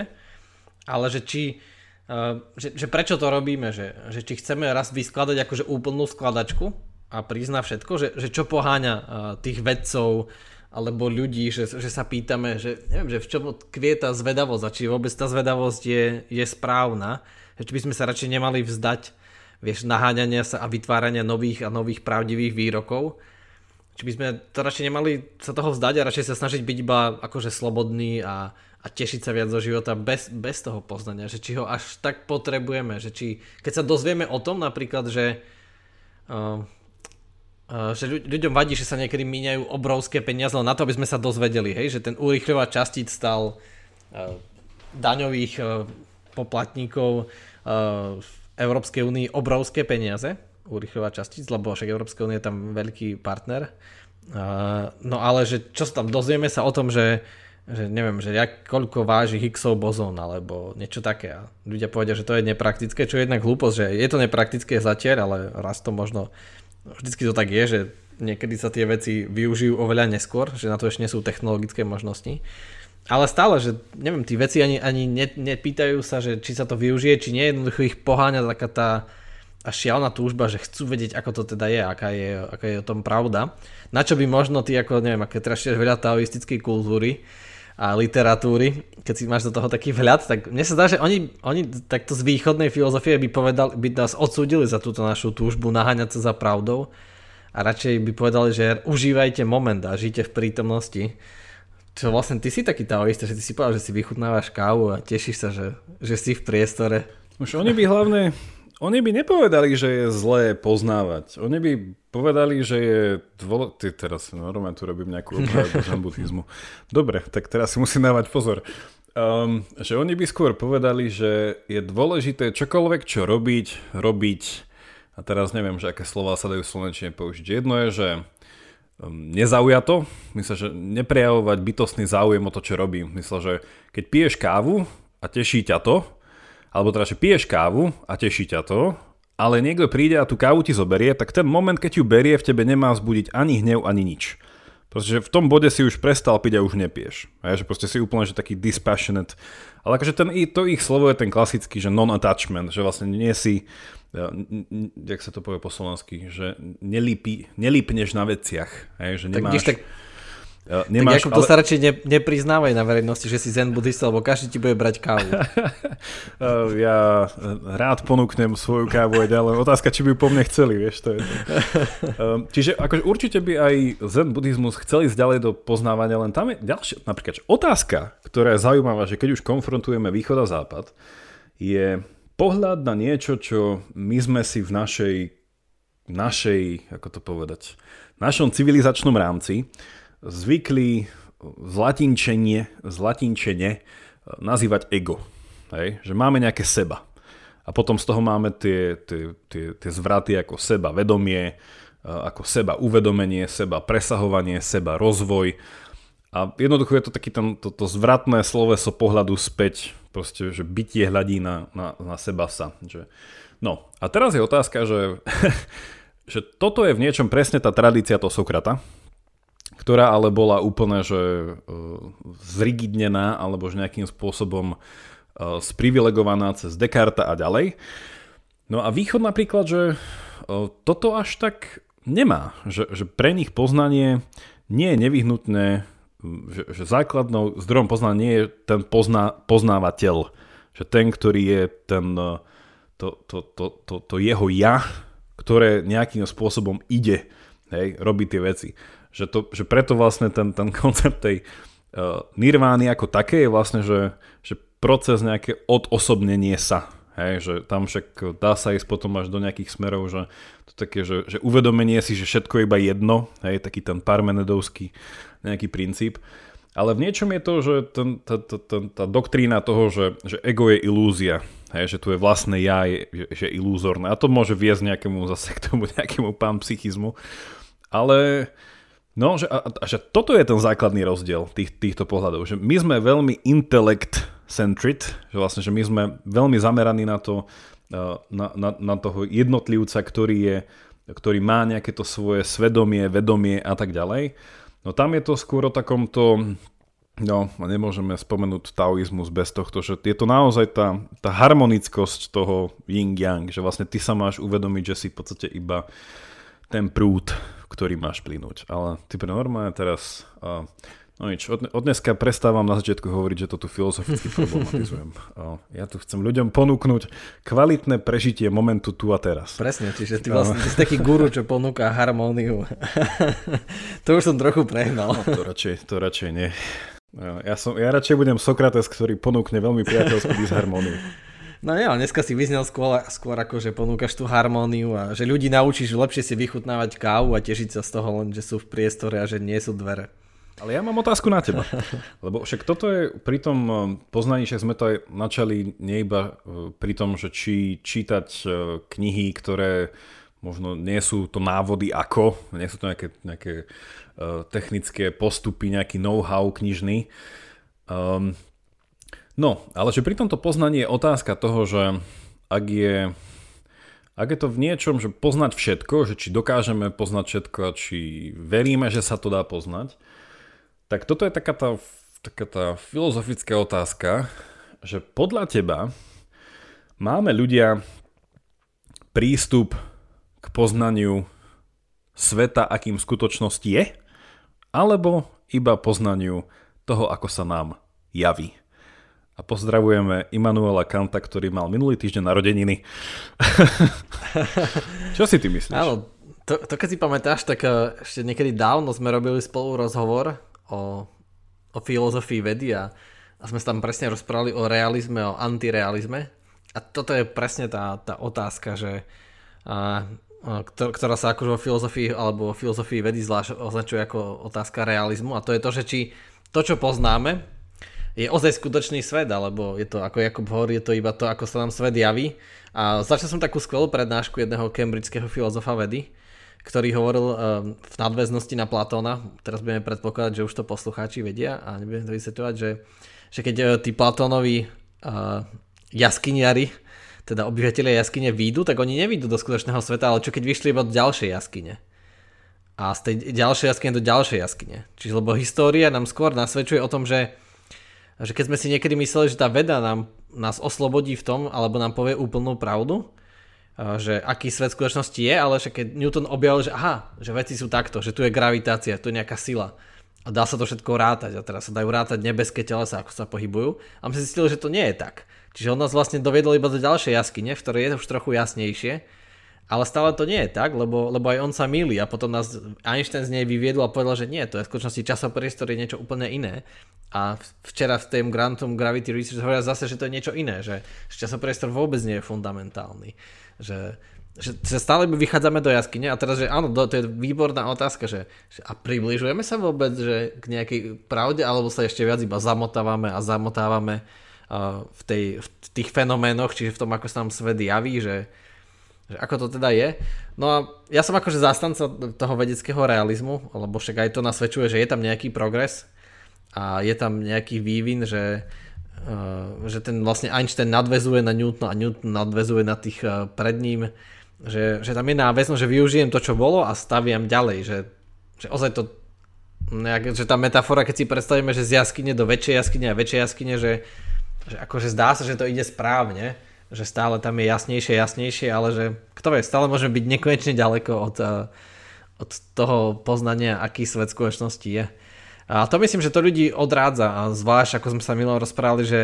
ale že či, e, že, že prečo to robíme, že, že či chceme raz vyskladať akože úplnú skladačku a prizna všetko, že, že čo poháňa e, tých vedcov alebo ľudí, že, že sa pýtame, že neviem, že v čom tkvie tá zvedavosť a či vôbec tá zvedavosť je, je správna, že či by sme sa radšej nemali vzdať vieš, naháňania sa a vytvárania nových a nových pravdivých výrokov. Či by sme to radšej nemali sa toho vzdať a radšej sa snažiť byť iba akože slobodný a, a tešiť sa viac do života bez, bez toho poznania, že či ho až tak potrebujeme, že či, keď sa dozvieme o tom napríklad, že uh, že ľuďom vadí, že sa niekedy míňajú obrovské peniaze len na to, aby sme sa dozvedeli, hej, že ten urýchľová častíc stal uh, daňových uh, poplatníkov uh, Európskej únii obrovské peniaze, urychľovať častíc, lebo však Európska únia je tam veľký partner. Uh, no ale že čo sa tam dozvieme sa o tom, že, že neviem, že jak, koľko váži Higgsov bozón alebo niečo také. A ľudia povedia, že to je nepraktické, čo je jednak hlúposť, že je to nepraktické zatiaľ, ale raz to možno, vždycky to tak je, že niekedy sa tie veci využijú oveľa neskôr, že na to ešte nie sú technologické možnosti. Ale stále, že neviem, tí veci ani, ani ne, nepýtajú sa, že či sa to využije, či nie, jednoducho ich poháňa taká tá a šialná túžba, že chcú vedieť, ako to teda je, aká je, aká je o tom pravda. Na čo by možno ty, ako neviem, aké teraz veľa taoistickej kultúry a literatúry, keď si máš do toho taký vhľad, tak mne sa zdá, že oni, oni takto z východnej filozofie by, povedal, by nás odsúdili za túto našu túžbu naháňať sa za pravdou a radšej by povedali, že užívajte moment a žite v prítomnosti čo vlastne ty si taký taoista, že ty si povedal, že si vychutnávaš kávu a tešíš sa, že, že si v priestore. Už oni by hlavne, oni by nepovedali, že je zlé poznávať. Oni by povedali, že je dôležité, teraz normálne tu robím nejakú opravu buddhizmu. [LAUGHS] Dobre, tak teraz si musím dávať pozor. Um, že oni by skôr povedali, že je dôležité čokoľvek, čo robiť, robiť. A teraz neviem, že aké slova sa dajú slovenčine použiť. Jedno je, že Ehm, nezaujato, myslím, že neprejavovať bytostný záujem o to, čo robím. Myslím, že keď piješ kávu a teší ťa to, alebo teda, že piješ kávu a teší ťa to, ale niekto príde a tú kávu ti zoberie, tak ten moment, keď ju berie, v tebe nemá vzbudiť ani hnev, ani nič. Pretože v tom bode si už prestal piť a už nepieš. A že proste si úplne že taký dispassionate. Ale akože ten, to ich slovo je ten klasický, že non-attachment, že vlastne nie si jak sa to povie po slovensky, že nelípi, nelípneš na veciach. Hej, že nemáš, tak, tak, nemáš, tak ale... to sa radšej ne, nepriznávaj na verejnosti, že si zen buddhista, lebo každý ti bude brať kávu. [LAUGHS] ja rád ponúknem svoju kávu aj ďalej. Otázka, či by po mne chceli, vieš, to je to. Čiže akože určite by aj zen buddhizmus chceli ísť ďalej do poznávania, len tam je ďalšia, napríklad otázka, ktorá je zaujímavá, že keď už konfrontujeme východ a západ, je pohľad na niečo, čo my sme si v našej, našej, ako to povedať, našom civilizačnom rámci zvykli zlatinčenie, zlatinčenie eh, nazývať ego. Hej? Že máme nejaké seba. A potom z toho máme tie, tie, tie, tie zvraty ako seba vedomie, eh, ako seba uvedomenie, seba presahovanie, seba rozvoj. A jednoducho je to taký ten, to, to zvratné sloveso pohľadu späť proste, že bytie hľadí na, na, na seba sa. Že... No a teraz je otázka, že, [LAUGHS] že toto je v niečom presne tá tradícia toho Sokrata, ktorá ale bola úplne, že uh, zrigidnená alebo že nejakým spôsobom uh, sprivilegovaná cez Descartes a ďalej. No a východ napríklad, že uh, toto až tak nemá, že, že pre nich poznanie nie je nevyhnutné že, že základnou zdrojom poznania nie je ten pozná, poznávateľ, že ten, ktorý je ten, to, to, to, to, to jeho ja, ktoré nejakým spôsobom ide, hej, robiť tie veci. Že, to, že preto vlastne ten, ten koncept tej uh, nirvány ako také je vlastne, že, že proces nejaké odosobnenie sa. Hej, že tam však dá sa ísť potom až do nejakých smerov, že to také, že, že uvedomenie si, že všetko je iba jedno, hej, taký ten parmenedovský nejaký princíp. Ale v niečom je to, že ten, tá, tá, tá, tá doktrína toho, že, že ego je ilúzia, hej, že tu je vlastné ja, je, že je ilúzorné. A to môže viesť nejakému zase k tomu [LAUGHS] nejakému psychizmu. Ale No, že, a, že toto je ten základný rozdiel tých, týchto pohľadov, že my sme veľmi intelect-centric, že vlastne, že my sme veľmi zameraní na to, na, na, na toho jednotlivca, ktorý je ktorý má nejaké to svoje svedomie, vedomie a tak ďalej. No tam je to skôr o takomto, no nemôžeme spomenúť taoizmus bez tohto, že je to naozaj tá, tá harmonickosť toho yin-yang, že vlastne ty sa máš uvedomiť, že si v podstate iba ten prúd, ktorý máš plynúť. Ale ty normálne teraz uh, No nič, od, od dneska prestávam na začiatku hovoriť, že to tu filozoficky problematizujem. [LAUGHS] Ja tu chcem ľuďom ponúknuť kvalitné prežitie momentu tu a teraz. Presne, čiže ty vlastne ty si taký guru, čo ponúka harmóniu. [LAUGHS] to už som trochu prehnal. No, to radšej, to radšej nie. Ja, som, ja radšej budem Sokrates, ktorý ponúkne veľmi priateľskú [LAUGHS] disharmóniu. No nie, dneska si vyznel skôr, skôr ako, že ponúkaš tú harmóniu a že ľudí naučíš lepšie si vychutnávať kávu a tešiť sa z toho len, že sú v priestore a že nie sú dvere. Ale ja mám otázku na teba. [LAUGHS] Lebo však toto je pri tom eh, poznaní, že sme to aj načali nie iba eh, pri tom, že či čítať eh, knihy, ktoré možno nie sú to návody ako, nie sú to nejaké, nejaké technické postupy, nejaký know-how knižný. Um, no, ale že pri tomto poznaní je otázka toho, že ak je, ak je to v niečom, že poznať všetko, že či dokážeme poznať všetko a či veríme, že sa to dá poznať, tak toto je taká tá, taká tá filozofická otázka, že podľa teba máme ľudia prístup k poznaniu sveta, akým skutočnosti je, alebo iba poznaniu toho, ako sa nám javí. A pozdravujeme Immanuela Kanta, ktorý mal minulý týždeň narodeniny. [LAUGHS] Čo si ty myslíš? Áno, to, to keď si pamätáš, tak eh, ešte niekedy dávno sme robili spolu rozhovor o, o filozofii vedy a, a sme sa tam presne rozprávali o realizme, o antirealizme. A toto je presne tá, tá otázka, že a, a, ktorá sa akože vo filozofii alebo vo filozofii vedy zvlášť označuje ako otázka realizmu a to je to, že či to, čo poznáme, je ozaj skutočný svet, alebo je to, ako Jakub hovorí, je to iba to, ako sa nám svet javí. A začal som takú skvelú prednášku jedného cambridgeského filozofa vedy, ktorý hovoril uh, v nadväznosti na Platóna, teraz budeme predpokladať, že už to poslucháči vedia a nebudem to vysvetľovať, že, že keď uh, tí Platónovi uh, jaskyniari, teda obyvateľia jaskyne výjdu, tak oni nevídu do skutočného sveta, ale čo keď vyšli iba do ďalšej jaskyne. A z tej ďalšej jaskyne do ďalšej jaskyne. Čiže lebo história nám skôr nasvedčuje o tom, že, že keď sme si niekedy mysleli, že tá veda nám, nás oslobodí v tom, alebo nám povie úplnú pravdu, že aký svet skutočnosti je, ale že keď Newton objavil, že aha, že veci sú takto, že tu je gravitácia, tu je nejaká sila a dá sa to všetko rátať a teraz sa dajú rátať nebeské telesa, ako sa pohybujú a my si zistili, že to nie je tak. Čiže on nás vlastne doviedol iba do ďalšej jaskyne, v ktorej je to už trochu jasnejšie, ale stále to nie je tak, lebo, lebo aj on sa milí a potom nás Einstein z nej vyviedol a povedal, že nie, to je v skutočnosti časopriestor je niečo úplne iné. A včera v tém Grantum Gravity Research hovoria zase, že to je niečo iné, že časopriestor vôbec nie je fundamentálny. Že, že, že stále vychádzame do jaskyne a teraz, že áno, to je výborná otázka, že, že a približujeme sa vôbec že k nejakej pravde, alebo sa ešte viac iba zamotávame a zamotávame uh, v, tej, v tých fenoménoch, čiže v tom, ako sa nám svet javí, že, že ako to teda je. No a ja som akože zastanca toho vedeckého realizmu, lebo však aj to nasvedčuje, že je tam nejaký progres a je tam nejaký vývin, že Eh, že ten vlastne Einstein nadvezuje na Newton a Newton nadvezuje na tých eh, pred ním, že, že tam je náväzno, že využijem to, čo bolo a staviam ďalej, že, že ozaj to nejak, že tá metafora, keď si predstavíme, že z jaskyne do väčšej jaskyne a väčšej jaskyne, že, že akože zdá sa, že to ide správne, že stále tam je jasnejšie, jasnejšie, ale že kto vie, stále môžeme byť nekonečne ďaleko od, eh, od toho poznania, aký svet skutočnosti je. A to myslím, že to ľudí odrádza a zvlášť ako sme sa milo rozprávali, že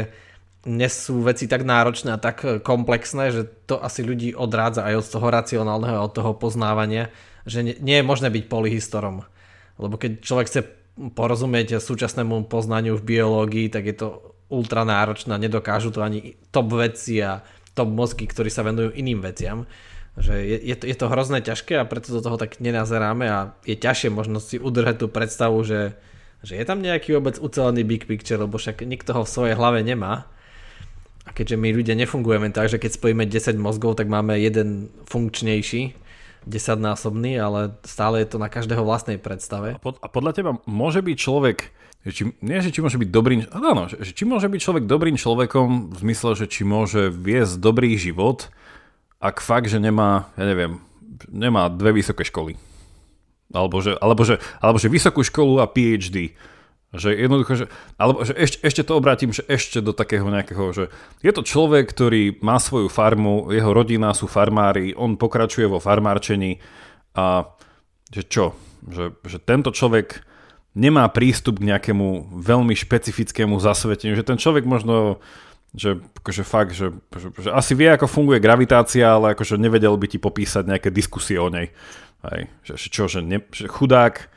dnes sú veci tak náročné a tak komplexné, že to asi ľudí odrádza aj od toho racionálneho od toho poznávania, že nie je možné byť polyhistorom. Lebo keď človek chce porozumieť súčasnému poznaniu v biológii, tak je to ultra náročné nedokážu to ani top veci a top mozgy, ktorí sa venujú iným veciam. Že je, je, to, je to hrozné ťažké a preto do toho tak nenazeráme a je ťažšie možno si udržať tú predstavu, že že je tam nejaký vôbec ucelený big picture, lebo však nikto ho v svojej hlave nemá. A keďže my ľudia nefungujeme tak, že keď spojíme 10 mozgov, tak máme jeden funkčnejší, desaťnásobný, ale stále je to na každého vlastnej predstave. A, pod, a podľa teba môže byť človek, či, nie že či môže byť dobrým, áno, že, či môže byť človek dobrým človekom v zmysle, že či môže viesť dobrý život, ak fakt, že nemá, ja neviem, nemá dve vysoké školy. Alebo že, alebo že, alebo že vysokú školu a PhD. Že jednoducho, že, alebo že ešte, ešte to obrátim, že ešte do takého nejakého, že je to človek, ktorý má svoju farmu, jeho rodina sú farmári, on pokračuje vo farmárčení a že čo? Že, že tento človek nemá prístup k nejakému veľmi špecifickému zasveteniu, že ten človek možno že akože fakt, že, že, že asi vie, ako funguje gravitácia, ale akože nevedel by ti popísať nejaké diskusie o nej. Hej. Že, čo, že, ne, že chudák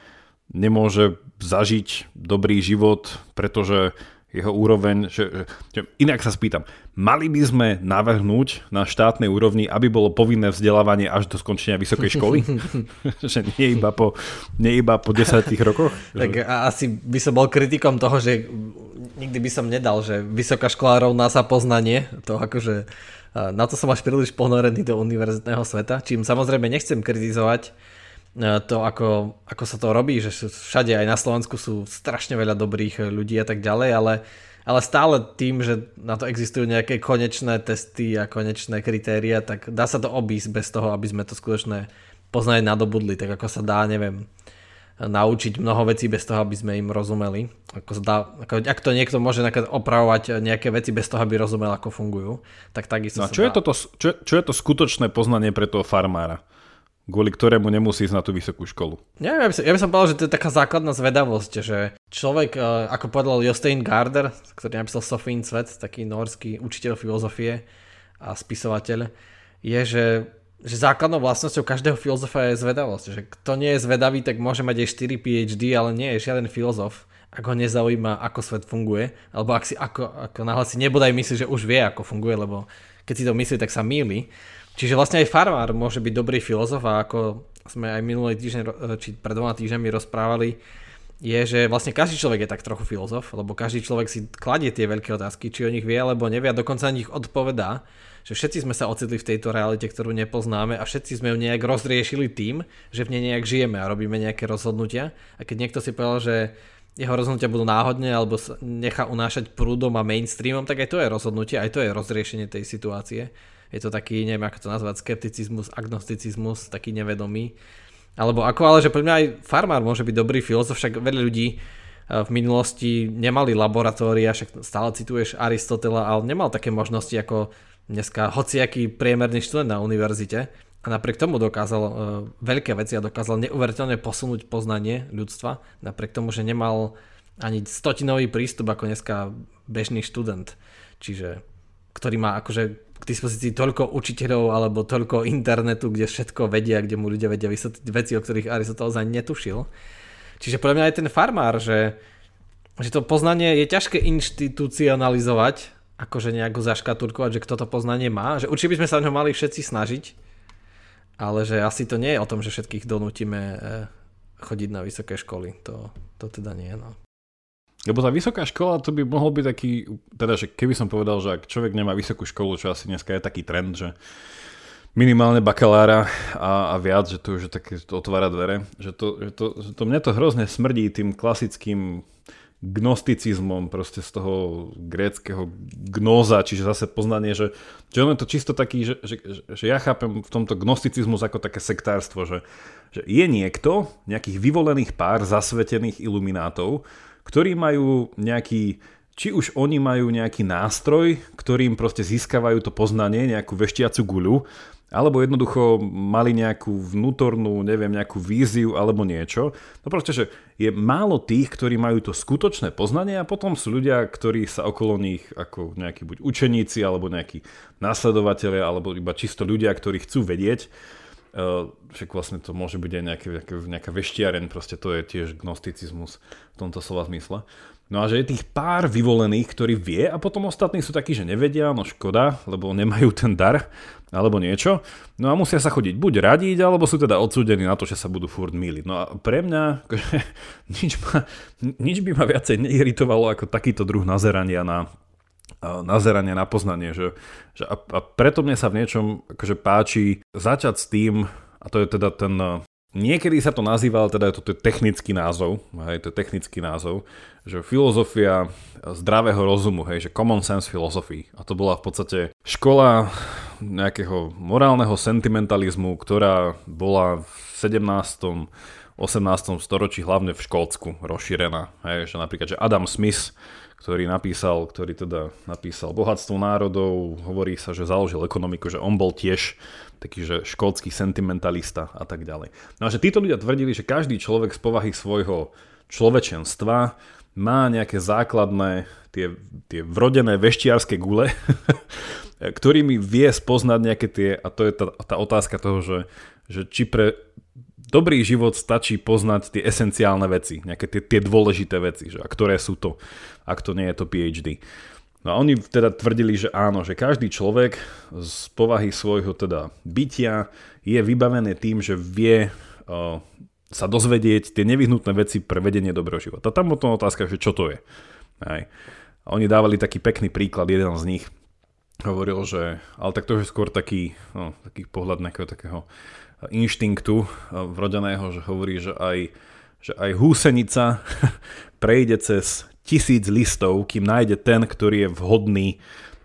nemôže zažiť dobrý život, pretože jeho úroveň, že, že, že inak sa spýtam, mali by sme navrhnúť na štátnej úrovni, aby bolo povinné vzdelávanie až do skončenia vysokej školy? [LAUGHS] [LAUGHS] že nie iba po, nie iba po desiatých rokoch? tak asi by som bol kritikom toho, že nikdy by som nedal, že vysoká škola rovná sa poznanie, to akože na to som až príliš ponorený do univerzitného sveta, čím samozrejme nechcem kritizovať E, to, ako, ako sa to robí, že všade aj na Slovensku sú strašne veľa dobrých ľudí a tak ďalej, ale, ale stále tým, že na to existujú nejaké konečné testy a konečné kritéria, tak dá sa to obísť bez toho, aby sme to skutočne poznali nadobudli, tak ako sa dá, neviem, naučiť mnoho vecí bez toho, aby sme im rozumeli. Ako sa dá, ako, ak to niekto môže opravovať nejaké veci bez toho, aby rozumel, ako fungujú, tak takisto no čo, je dá... toto, čo, čo je to skutočné poznanie pre toho farmára? Kvôli ktorému nemusí ísť na tú vysokú školu. Ja, ja, by som, ja by som povedal, že to je taká základná zvedavosť, že človek, e, ako povedal Jostein Garder, ktorý napísal Sofín svet, taký norský učiteľ filozofie a spisovateľ, je, že, že základnou vlastnosťou každého filozofa je zvedavosť. Že kto nie je zvedavý, tak môže mať aj 4 PhD, ale nie je žiaden filozof, ak ho nezaujíma, ako svet funguje, alebo ak si ako, ako náhle si nebodaj myslí, že už vie, ako funguje, lebo keď si to myslí, tak sa míli. Čiže vlastne aj farmár môže byť dobrý filozof a ako sme aj minulý týždeň, či pred dvoma týždňami rozprávali, je, že vlastne každý človek je tak trochu filozof, lebo každý človek si kladie tie veľké otázky, či o nich vie alebo nevie a dokonca na nich odpovedá, že všetci sme sa ocitli v tejto realite, ktorú nepoznáme a všetci sme ju nejak rozriešili tým, že v nej nejak žijeme a robíme nejaké rozhodnutia. A keď niekto si povedal, že jeho rozhodnutia budú náhodne alebo sa nechá unášať prúdom a mainstreamom, tak aj to je rozhodnutie, aj to je rozriešenie tej situácie je to taký, neviem ako to nazvať, skepticizmus, agnosticizmus, taký nevedomý. Alebo ako, ale že pre mňa aj farmár môže byť dobrý filozof, však veľa ľudí eh, v minulosti nemali laboratória, však stále cituješ Aristotela, ale nemal také možnosti ako dneska hociaký priemerný študent na univerzite a napriek tomu dokázal uh, veľké veci a dokázal neuveriteľne posunúť poznanie ľudstva, napriek tomu, že nemal ani stotinový prístup ako dneska bežný študent. Čiže ktorý má akože k dispozícii toľko učiteľov alebo toľko internetu, kde všetko vedia, kde mu ľudia vedia vysvetliť veci, o ktorých Aristoteles ani netušil. Čiže podľa mňa aj ten farmár, že, že to poznanie je ťažké inštitucionalizovať, akože nejako zaškatulkovať, že kto to poznanie má, že určite by sme sa o ňo mali všetci snažiť, ale že asi to nie je o tom, že všetkých donútime eh, chodiť na vysoké školy. To, to teda nie. No. Lebo tá vysoká škola, to by mohol byť taký, teda, že keby som povedal, že ak človek nemá vysokú školu, čo asi dneska je taký trend, že minimálne bakalára a, a viac, že to už také, otvára dvere, že to, že to, že to mne to hrozne smrdí tým klasickým gnosticizmom proste z toho gréckého gnóza, čiže zase poznanie, že, že on je to čisto taký, že, že, že ja chápem v tomto gnosticizmus ako také sektárstvo, že, že je niekto, nejakých vyvolených pár zasvetených iluminátov, ktorí majú nejaký či už oni majú nejaký nástroj, ktorým proste získavajú to poznanie, nejakú veštiacu guľu, alebo jednoducho mali nejakú vnútornú, neviem, nejakú víziu alebo niečo. No proste, že je málo tých, ktorí majú to skutočné poznanie a potom sú ľudia, ktorí sa okolo nich ako nejakí buď učeníci alebo nejakí následovateľe alebo iba čisto ľudia, ktorí chcú vedieť. Uh, však vlastne to môže byť aj nejaké, nejaká, nejaká veštiaren, proste to je tiež gnosticizmus v tomto slova zmysle. No a že je tých pár vyvolených, ktorí vie a potom ostatní sú takí, že nevedia, no škoda, lebo nemajú ten dar alebo niečo. No a musia sa chodiť buď radiť, alebo sú teda odsúdení na to, že sa budú furt míliť. No a pre mňa akože, [LAUGHS] nič, ma, nič by ma viacej neiritovalo ako takýto druh nazerania na nazeranie na poznanie. Že, že a, a preto mne sa v niečom akože páči začať s tým, A to je teda ten Niekedy sa to nazýval, teda je to technický názov, hej, to je technický názov, že filozofia zdravého rozumu, hej, že common sense philosophy. A to bola v podstate škola nejakého morálneho sentimentalizmu, ktorá bola v 17. 18. storočí hlavne v Škótsku rozšírená. Hej, že napríklad, že Adam Smith ktorý napísal, ktorý teda napísal Bohatstvo národov, hovorí sa, že založil ekonomiku, že on bol tiež taký, že škótsky sentimentalista a tak ďalej. No a že títo ľudia tvrdili, že každý človek z povahy svojho človečenstva má nejaké základné, tie, tie vrodené veštiarské gule, [LAUGHS] ktorými vie spoznať nejaké tie, a to je tá, tá otázka toho, že, že či pre dobrý život stačí poznať tie esenciálne veci, nejaké tie, tie dôležité veci, že a ktoré sú to, ak to nie je to PhD. No a oni teda tvrdili, že áno, že každý človek z povahy svojho teda bytia je vybavený tým, že vie uh, sa dozvedieť tie nevyhnutné veci pre vedenie dobrého života. Tam potom otázka, že čo to je. Aj. A oni dávali taký pekný príklad, jeden z nich hovoril, že ale tak to je skôr taký, no, taký pohľad nejakého takého inštinktu vrodeného, že hovorí, že aj, že aj húsenica [LAUGHS] prejde cez tisíc listov, kým nájde ten, ktorý je vhodný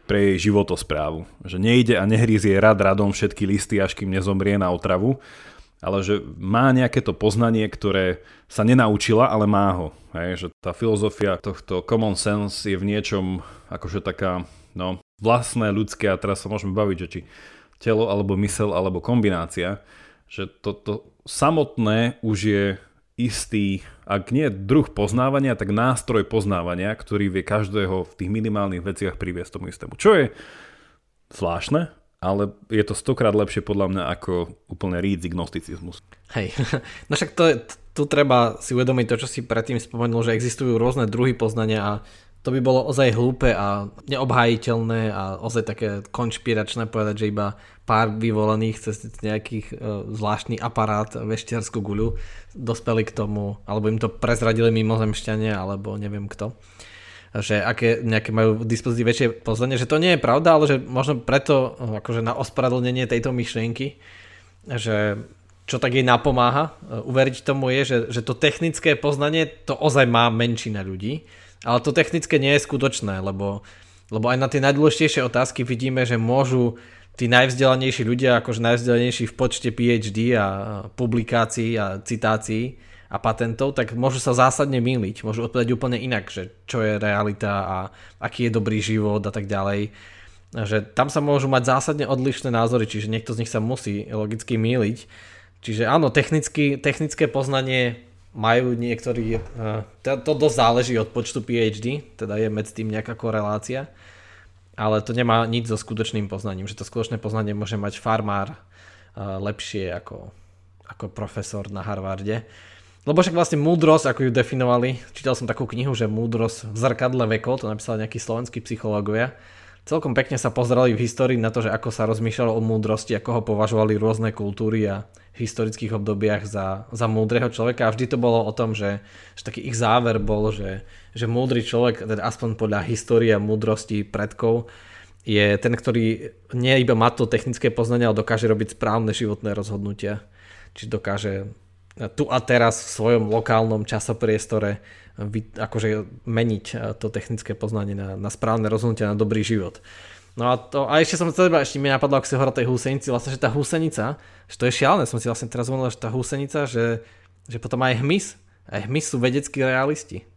pre jej životosprávu. Že nejde a nehrízie rad radom všetky listy, až kým nezomrie na otravu, ale že má nejaké to poznanie, ktoré sa nenaučila, ale má ho. Hej, že tá filozofia tohto common sense je v niečom akože taká no, vlastné ľudské a teraz sa môžeme baviť, že či telo alebo mysel alebo kombinácia že toto samotné už je istý, ak nie druh poznávania, tak nástroj poznávania, ktorý vie každého v tých minimálnych veciach priviesť tomu istému. Čo je zvláštne, ale je to stokrát lepšie podľa mňa ako úplne rídzi gnosticizmus. Hej, [LAUGHS] no však to tu treba si uvedomiť to, čo si predtým spomenul, že existujú rôzne druhy poznania a to by bolo ozaj hlúpe a neobhájiteľné a ozaj také konšpiračné povedať, že iba pár vyvolených cez nejakých e, zvláštny aparát veštiarskú guľu dospeli k tomu, alebo im to prezradili mimozemšťania, alebo neviem kto že aké nejaké majú v dispozícii väčšie poznanie, že to nie je pravda, ale že možno preto e, akože na ospravedlnenie tejto myšlienky, že čo tak jej napomáha e, uveriť tomu je, že, že to technické poznanie to ozaj má menšina ľudí ale to technické nie je skutočné, lebo, lebo aj na tie najdôležitejšie otázky vidíme, že môžu tí najvzdelanejší ľudia, akože najvzdelanejší v počte PhD a publikácií a citácií a patentov, tak môžu sa zásadne míliť, môžu odpovedať úplne inak, že čo je realita a aký je dobrý život a tak ďalej. Že tam sa môžu mať zásadne odlišné názory, čiže niekto z nich sa musí logicky míliť. Čiže áno, technicky, technické poznanie majú niektorí, eh, to, to dosť záleží od počtu PhD, teda je medzi tým nejaká korelácia, ale to nemá nič so skutočným poznaním, že to skutočné poznanie môže mať farmár eh, lepšie ako, ako profesor na Harvarde. Lebo však vlastne múdrosť, ako ju definovali, čítal som takú knihu, že múdrosť v zrkadle vekov, to napísali nejakí slovenskí psychológovia, celkom pekne sa pozerali v histórii na to, že ako sa rozmýšľalo o múdrosti, ako ho považovali rôzne kultúry a historických obdobiach za, za múdreho človeka a vždy to bolo o tom, že, že taký ich záver bol, že, že múdry človek, teda aspoň podľa histórie a múdrosti predkov, je ten, ktorý nie iba má to technické poznanie, ale dokáže robiť správne životné rozhodnutia. Či dokáže tu a teraz v svojom lokálnom časopriestore akože meniť to technické poznanie na, na správne rozhodnutia, na dobrý život. No a, to, a ešte som sa teba, ešte mi napadlo, ak si hovoril tej húsenici, vlastne, že tá húsenica, že to je šialené, som si vlastne teraz uvedomil, že tá húsenica, že, že potom aj hmyz, aj hmyz sú vedeckí realisti.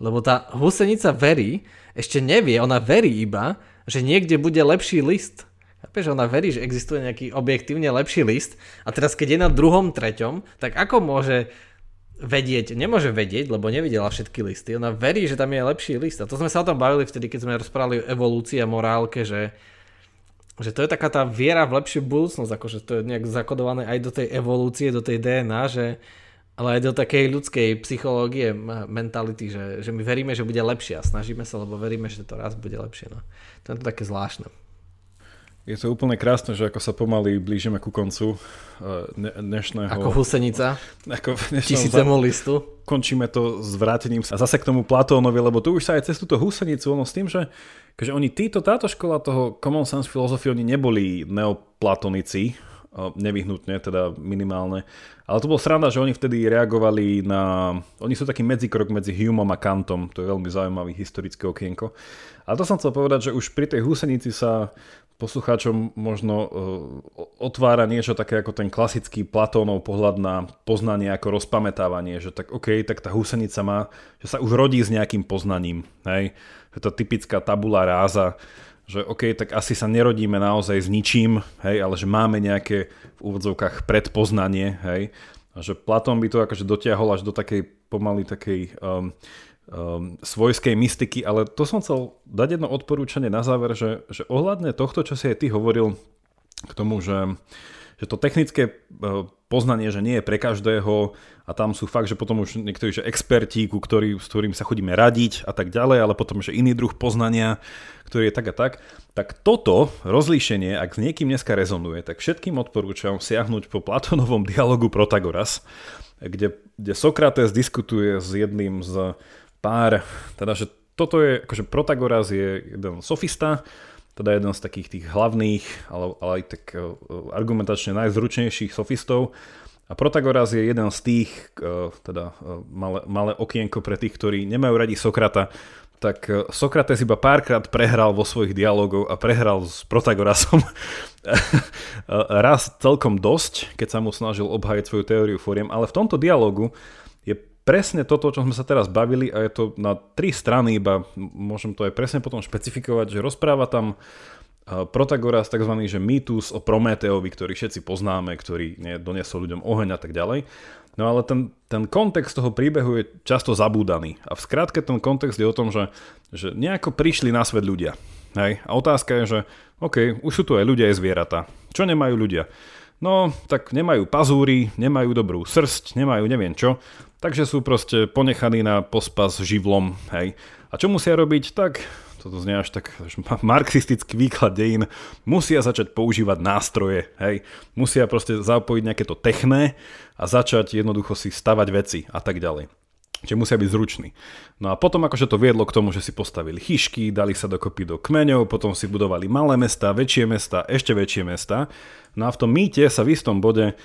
Lebo tá húsenica verí, ešte nevie, ona verí iba, že niekde bude lepší list. Chápeš, ona verí, že existuje nejaký objektívne lepší list a teraz keď je na druhom, treťom, tak ako môže vedieť, nemôže vedieť, lebo nevidela všetky listy. Ona verí, že tam je lepší list. A to sme sa o tom bavili vtedy, keď sme rozprávali o evolúcii a morálke, že, že to je taká tá viera v lepšiu budúcnosť, akože to je nejak zakodované aj do tej evolúcie, do tej DNA, že, ale aj do takej ľudskej psychológie, mentality, že, že my veríme, že bude lepšie a snažíme sa, lebo veríme, že to raz bude lepšie. No. To je to také zvláštne. Je to úplne krásne, že ako sa pomaly blížime ku koncu eh, dnešného... Ako husenica. Ako Tisícemu listu. Končíme to s vrátením sa zase k tomu Platónovi, lebo tu už sa aj cez túto husenicu, ono s tým, že keďže oni títo, táto škola toho common sense filozofie, oni neboli neoplatonici, nevyhnutne, teda minimálne. Ale to bol sranda, že oni vtedy reagovali na... Oni sú taký medzikrok medzi Humeom a Kantom, to je veľmi zaujímavý historické okienko. A to som chcel povedať, že už pri tej húsenici sa poslucháčom možno uh, otvára niečo také ako ten klasický Platónov pohľad na poznanie ako rozpamätávanie, že tak OK, tak tá húsenica má, že sa už rodí s nejakým poznaním, hej, že to typická tabula ráza, že OK, tak asi sa nerodíme naozaj s ničím, hej, ale že máme nejaké v úvodzovkách predpoznanie, hej, a že Platón by to akože dotiahol až do takej pomaly takej um, um, svojskej mystiky, ale to som chcel dať jedno odporúčanie na záver, že, že ohľadne tohto, čo si aj ty hovoril k tomu, že, že to technické uh, poznanie, že nie je pre každého a tam sú fakt, že potom už niektorí že experti, ku ktorý, s ktorými sa chodíme radiť a tak ďalej, ale potom, že iný druh poznania, ktorý je tak a tak, tak toto rozlíšenie, ak s niekým dneska rezonuje, tak všetkým odporúčam siahnuť po Platónovom dialogu Protagoras, kde, kde Sokrates diskutuje s jedným z pár, teda že toto je, akože Protagoras je jeden sofista, teda jeden z takých tých hlavných, ale, ale aj tak e, argumentačne najzručnejších sofistov. A Protagoras je jeden z tých, e, teda e, malé, malé okienko pre tých, ktorí nemajú radi Sokrata, tak Sokrates iba párkrát prehral vo svojich dialogov a prehral s Protagorasom [LAUGHS] raz celkom dosť, keď sa mu snažil obhajiť svoju teóriu fóriem, ale v tomto dialogu presne toto, čo sme sa teraz bavili a je to na tri strany, iba môžem to aj presne potom špecifikovať, že rozpráva tam Protagoras, tzv. že mýtus o Prometeovi, ktorý všetci poznáme, ktorý doniesol ľuďom oheň a tak ďalej. No ale ten, ten kontext toho príbehu je často zabúdaný. A v skratke ten kontext je o tom, že, že nejako prišli na svet ľudia. Hej? A otázka je, že OK, už sú tu aj ľudia aj zvieratá. Čo nemajú ľudia? No, tak nemajú pazúry, nemajú dobrú srst, nemajú neviem čo, takže sú proste ponechaní na pospas živlom, hej. A čo musia robiť? Tak, toto znie až tak marxistický výklad dejín, musia začať používať nástroje, hej. Musia proste zapojiť nejaké to techné a začať jednoducho si stavať veci a tak ďalej. Čiže musia byť zruční. No a potom akože to viedlo k tomu, že si postavili chyšky, dali sa dokopy do kmeňov, potom si budovali malé mesta, väčšie mesta, ešte väčšie mesta. No a v tom mýte sa v istom bode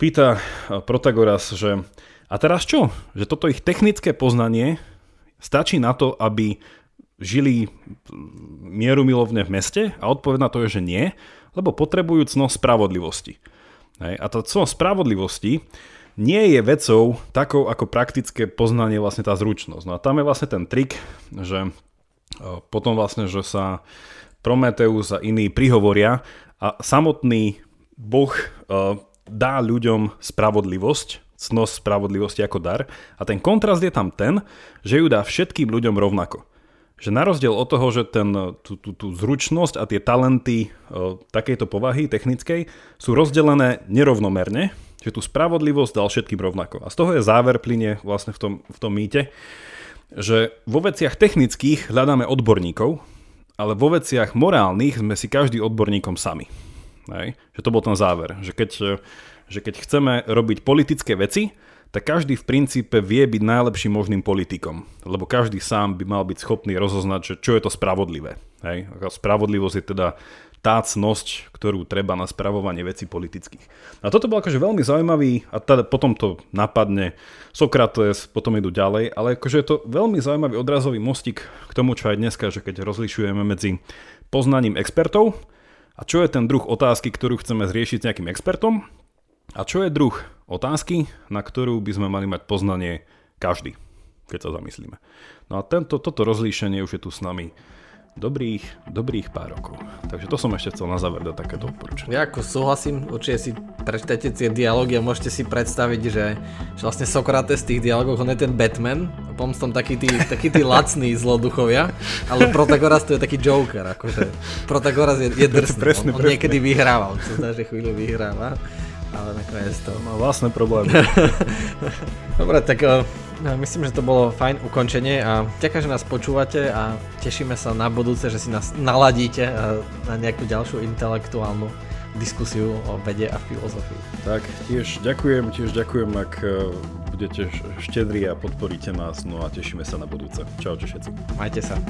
pýta eh, Protagoras, že a teraz čo? Že toto ich technické poznanie stačí na to, aby žili mierumilovne v meste? A odpoveď na to je, že nie, lebo potrebujú cno spravodlivosti. A tá cno spravodlivosti nie je vecou takou ako praktické poznanie vlastne tá zručnosť. No a tam je vlastne ten trik, že e, potom vlastne, že sa Prometeus a iní prihovoria a samotný Boh e, dá ľuďom spravodlivosť, cnosť spravodlivosti ako dar a ten kontrast je tam ten, že ju dá všetkým ľuďom rovnako. Že na rozdiel od toho, že ten, tú, tú, tú zručnosť a tie talenty e, takejto povahy technickej sú rozdelené nerovnomerne, že tú spravodlivosť dal všetkým rovnako. A z toho je záver plinie vlastne v tom, v tom mýte, že vo veciach technických hľadáme odborníkov, ale vo veciach morálnych sme si každý odborníkom sami. Hej? Že to bol ten záver. Že keď, že keď chceme robiť politické veci, tak každý v princípe vie byť najlepším možným politikom. Lebo každý sám by mal byť schopný rozoznať, že čo je to spravodlivé. Hej? Spravodlivosť je teda tá cnosť, ktorú treba na spravovanie veci politických. A toto bol akože veľmi zaujímavý, a teda potom to napadne Sokrates, potom idú ďalej, ale akože je to veľmi zaujímavý odrazový mostik k tomu, čo aj dneska, že keď rozlišujeme medzi poznaním expertov a čo je ten druh otázky, ktorú chceme zriešiť s nejakým expertom a čo je druh otázky, na ktorú by sme mali mať poznanie každý, keď sa zamyslíme. No a tento, toto rozlíšenie už je tu s nami dobrých, dobrých pár rokov. Takže to som ešte chcel na záver dať takéto odporúčanie. Ja ako súhlasím, určite si prečítajte tie dialógy a môžete si predstaviť, že, že vlastne Sokrates v tých dialógoch, on je ten Batman, a tam takí tí, takí tí lacní zloduchovia, ale Protagoras to je taký Joker, akože Protagoras je, je drsný, presne, on, on presne. niekedy vyhráva, on sa zdá, že chvíľu vyhráva, ale nakoniec to... Má vlastné problémy. [LAUGHS] Dobre, tak eh, No, myslím, že to bolo fajn ukončenie a ďakujem, že nás počúvate a tešíme sa na budúce, že si nás naladíte na nejakú ďalšiu intelektuálnu diskusiu o vede a filozofii. Tak, tiež ďakujem, tiež ďakujem, ak e, budete štedri a podporíte nás, no a tešíme sa na budúce. Čaute všetci. Majte sa.